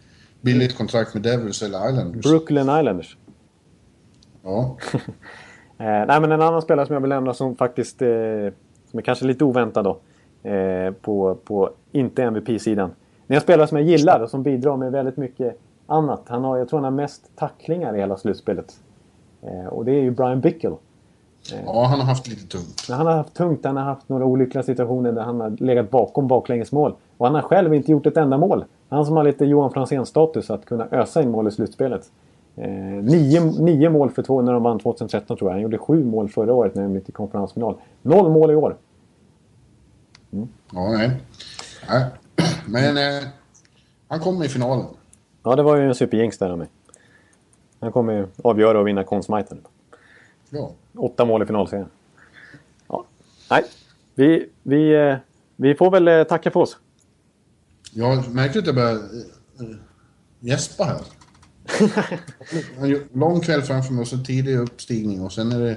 billigt kontrakt med Devils eller Islanders. Brooklyn Islanders. Ja. nej, men en annan spelare som jag vill nämna som faktiskt... Eh, som är kanske lite oväntad då. Eh, på, på inte MVP-sidan. Det är en spelare som jag gillar och som bidrar med väldigt mycket annat. Han har, jag tror han har mest tacklingar i hela slutspelet. Eh, och det är ju Brian Bickle. Ja, han har haft lite tungt. Han har haft tungt. Han har haft några olyckliga situationer där han har legat bakom baklängesmål. Och han har själv inte gjort ett enda mål. Han som har lite Johan Franzén-status att kunna ösa in mål i slutspelet. Eh, nio, nio mål för två när de vann 2013 tror jag. Han gjorde sju mål förra året när de gick till konferensfinal. Noll mål i år. Mm. Ja, nej. nej. Men eh, han kommer i finalen. Ja, det var ju en superjinx där med. Han kommer ju avgöra och vinna Conn Ja. Åtta mål i finalserien. Ja. Nej, vi, vi, eh, vi får väl eh, tacka för oss. Jag märker att jag börjar äh, gäspa här. Lång kväll framför mig och så tidig uppstigning och sen är det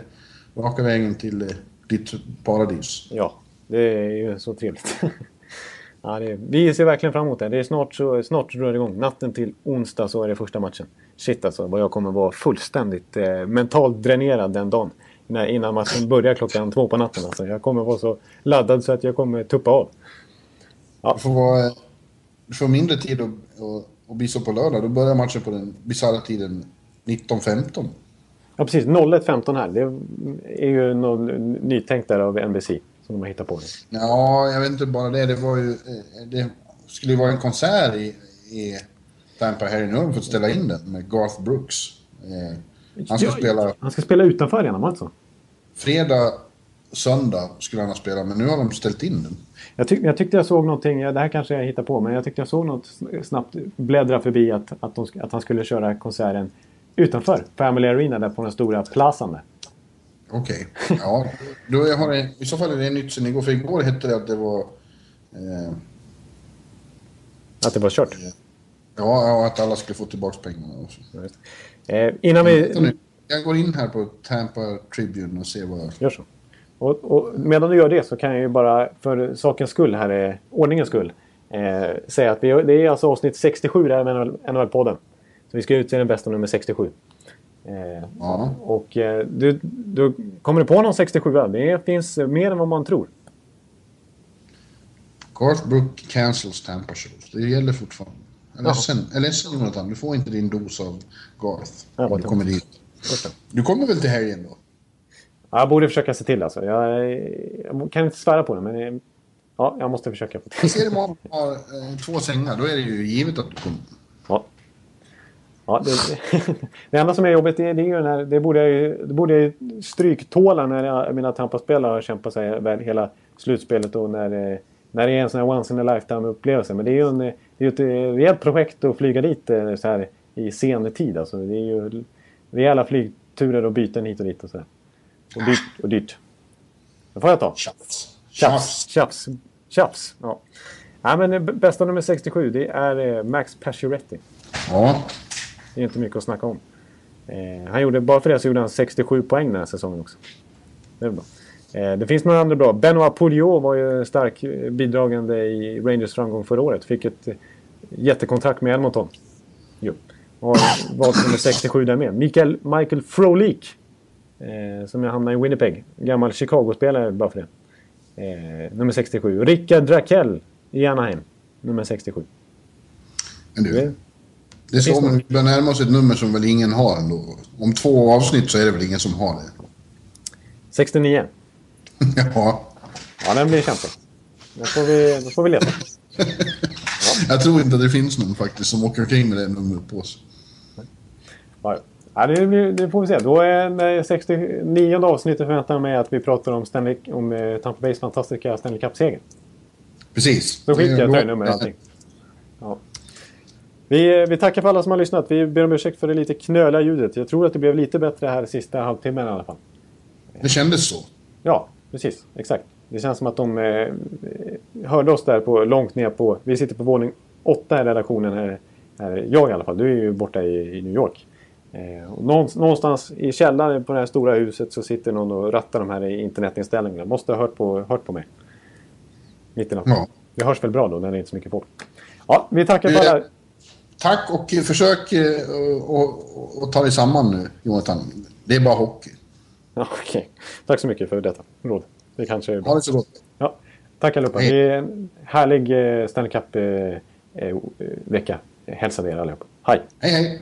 raka vägen till äh, ditt paradis. Ja, det är ju så trevligt. ja, det är, vi ser verkligen fram emot det. Det är snart så, snart så drar det igång. Natten till onsdag så är det första matchen. Shit alltså, vad jag kommer vara fullständigt eh, mentalt dränerad den dagen. När, innan matchen börjar klockan två på natten. Alltså. Jag kommer vara så laddad så att jag kommer tuppa av. Ja. Du, får vara, du får mindre tid att, att, att bli så på lördag. Då börjar matchen på den bisarra tiden 19.15. Ja, precis. 01.15 här. Det är ju något nytänkt där av NBC som de har hittat på. Nu. Ja, jag vet inte bara det. Det var ju... Eh, det skulle ju vara en konsert i, i Tampa här. Nu har de fått ställa in den med Garth Brooks. Eh, han ska, spela... han ska spela utanför arenan alltså? Fredag, söndag skulle han ha spelat, men nu har de ställt in den. Jag, tyck, jag tyckte jag såg någonting, det här kanske jag hittar på, men jag tyckte jag såg något snabbt bläddra förbi att, att, de, att han skulle köra konserten utanför Family Arena där på den stora plazan där. Okej. Okay. Ja, då har det, i så fall är det nytt sen igår. För igår hette det att det var... Eh, att det var kört? Ja, att alla skulle få tillbaka pengarna. Eh, innan vi... Jag går in här på Tampa Tribune och ser vad... Gör så. Och, och, medan du gör det så kan jag ju bara för sakens skull, här är ordningens skull, eh, säga att vi, det är alltså avsnitt 67 där med NHL-podden. Så vi ska utse den bästa nummer 67. Eh, ja. Och eh, du, du, kommer du på någon 67 Det finns mer än vad man tror. Garth Brook cancels Tampa shows. Det gäller fortfarande. Jag är ledsen Jonathan, du får inte din dos av Garth. Ja, du kommer dit. Du kommer väl till helgen då? Ja, jag borde försöka se till alltså. Jag, jag kan inte svära på det, men ja, jag måste försöka. Få till. Ser imorgon har eh, två sängar, då är det ju givet att du kommer. Ja. Ja, det, det enda som är jobbigt det, det är ju den här, det borde jag, det borde jag stryktåla när jag, mina Tampa-spelare har kämpat sig väl hela slutspelet och när, när det är en sån här once in a lifetime upplevelse. Men det är ju en, det är ett rejält projekt att flyga dit eh, så här i sen tid. Alltså, det är ju rejäla flygturer och byten hit och dit och så. Och dyrt. Och dyrt. Det får jag ta. Tjafs. Tjafs. Tjafs. Tjafs. Ja. ja, men bästa nummer 67 det är eh, Max Pacioretty. Ja. Det är inte mycket att snacka om. Eh, han gjorde, bara för det så gjorde han 67 poäng den här säsongen också. Det är bra. Eh, det finns några andra bra. Benoit Pouliot var ju stark eh, bidragande i Rangers framgång förra året. Fick ett eh, jättekontrakt med Edmonton. Jo. Och valt nummer 67 där med. Michael, Michael Frolik. Eh, som jag hamnade i Winnipeg. Gammal Chicago-spelare bara för det. Eh, nummer 67. Rickard Drakell i Anaheim. Nummer 67. Men du, det, är om vi börjar närma oss ett nummer som väl ingen har ändå. Om två avsnitt så är det väl ingen som har det. 69. ja. Ja, den blir kämpig. Då får vi, då får vi leta. Ja. Jag tror inte att det finns någon faktiskt som åker omkring med det numret på sig. Ja, ja det, det, får vi se. Då är det 69 avsnittet förväntar jag mig att vi pratar om, Stanley, om eh, Tampa Bays fantastiska Stanley Cup-seger. Precis. Då skiter jag i att ta nummer och allting. Ja. Vi, vi tackar för alla som har lyssnat. Vi ber om ursäkt för det lite knöliga ljudet. Jag tror att det blev lite bättre här sista halvtimmen i alla fall. Det kändes så. Ja, precis. Exakt. Det känns som att de eh, hörde oss där på, långt ner på... Vi sitter på våning åtta i redaktionen. Här, här, jag i alla fall. Du är ju borta i, i New York. Eh, någonstans i källaren på det här stora huset så sitter någon och rattar de här internetinställningarna. Måste ha hört på, hört på mig. Mitt i natten. Ja. Det hörs väl bra då när det är inte är så mycket folk. Ja, vi tackar för alla. Tack och försök att ta dig samman nu, Jonathan. Det är bara hockey. Ja, Okej. Tack så mycket för detta råd. Det kanske är bra. Ha det så gott. Ja. Tack allihopa. Hej. Det är en härlig eh, Stanley Cup-vecka. Hälsar er allihopa. Hej! Hej, hej.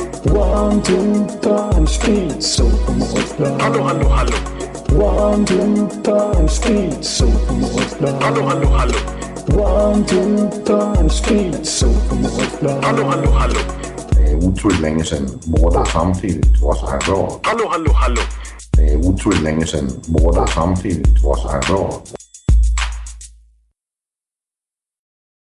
One, two, turn, speed, so Hallå, hallå, hallå. One, two, turn, speed, so Hallå, hallå, hallå. One, two, turn, speed, so Hallå, hallå, hallå. Det är otroligt länge sedan båda samtidigt var så här bra. Hallå, hallå, hallå. Det är otroligt länge sedan båda samtidigt var så här bra.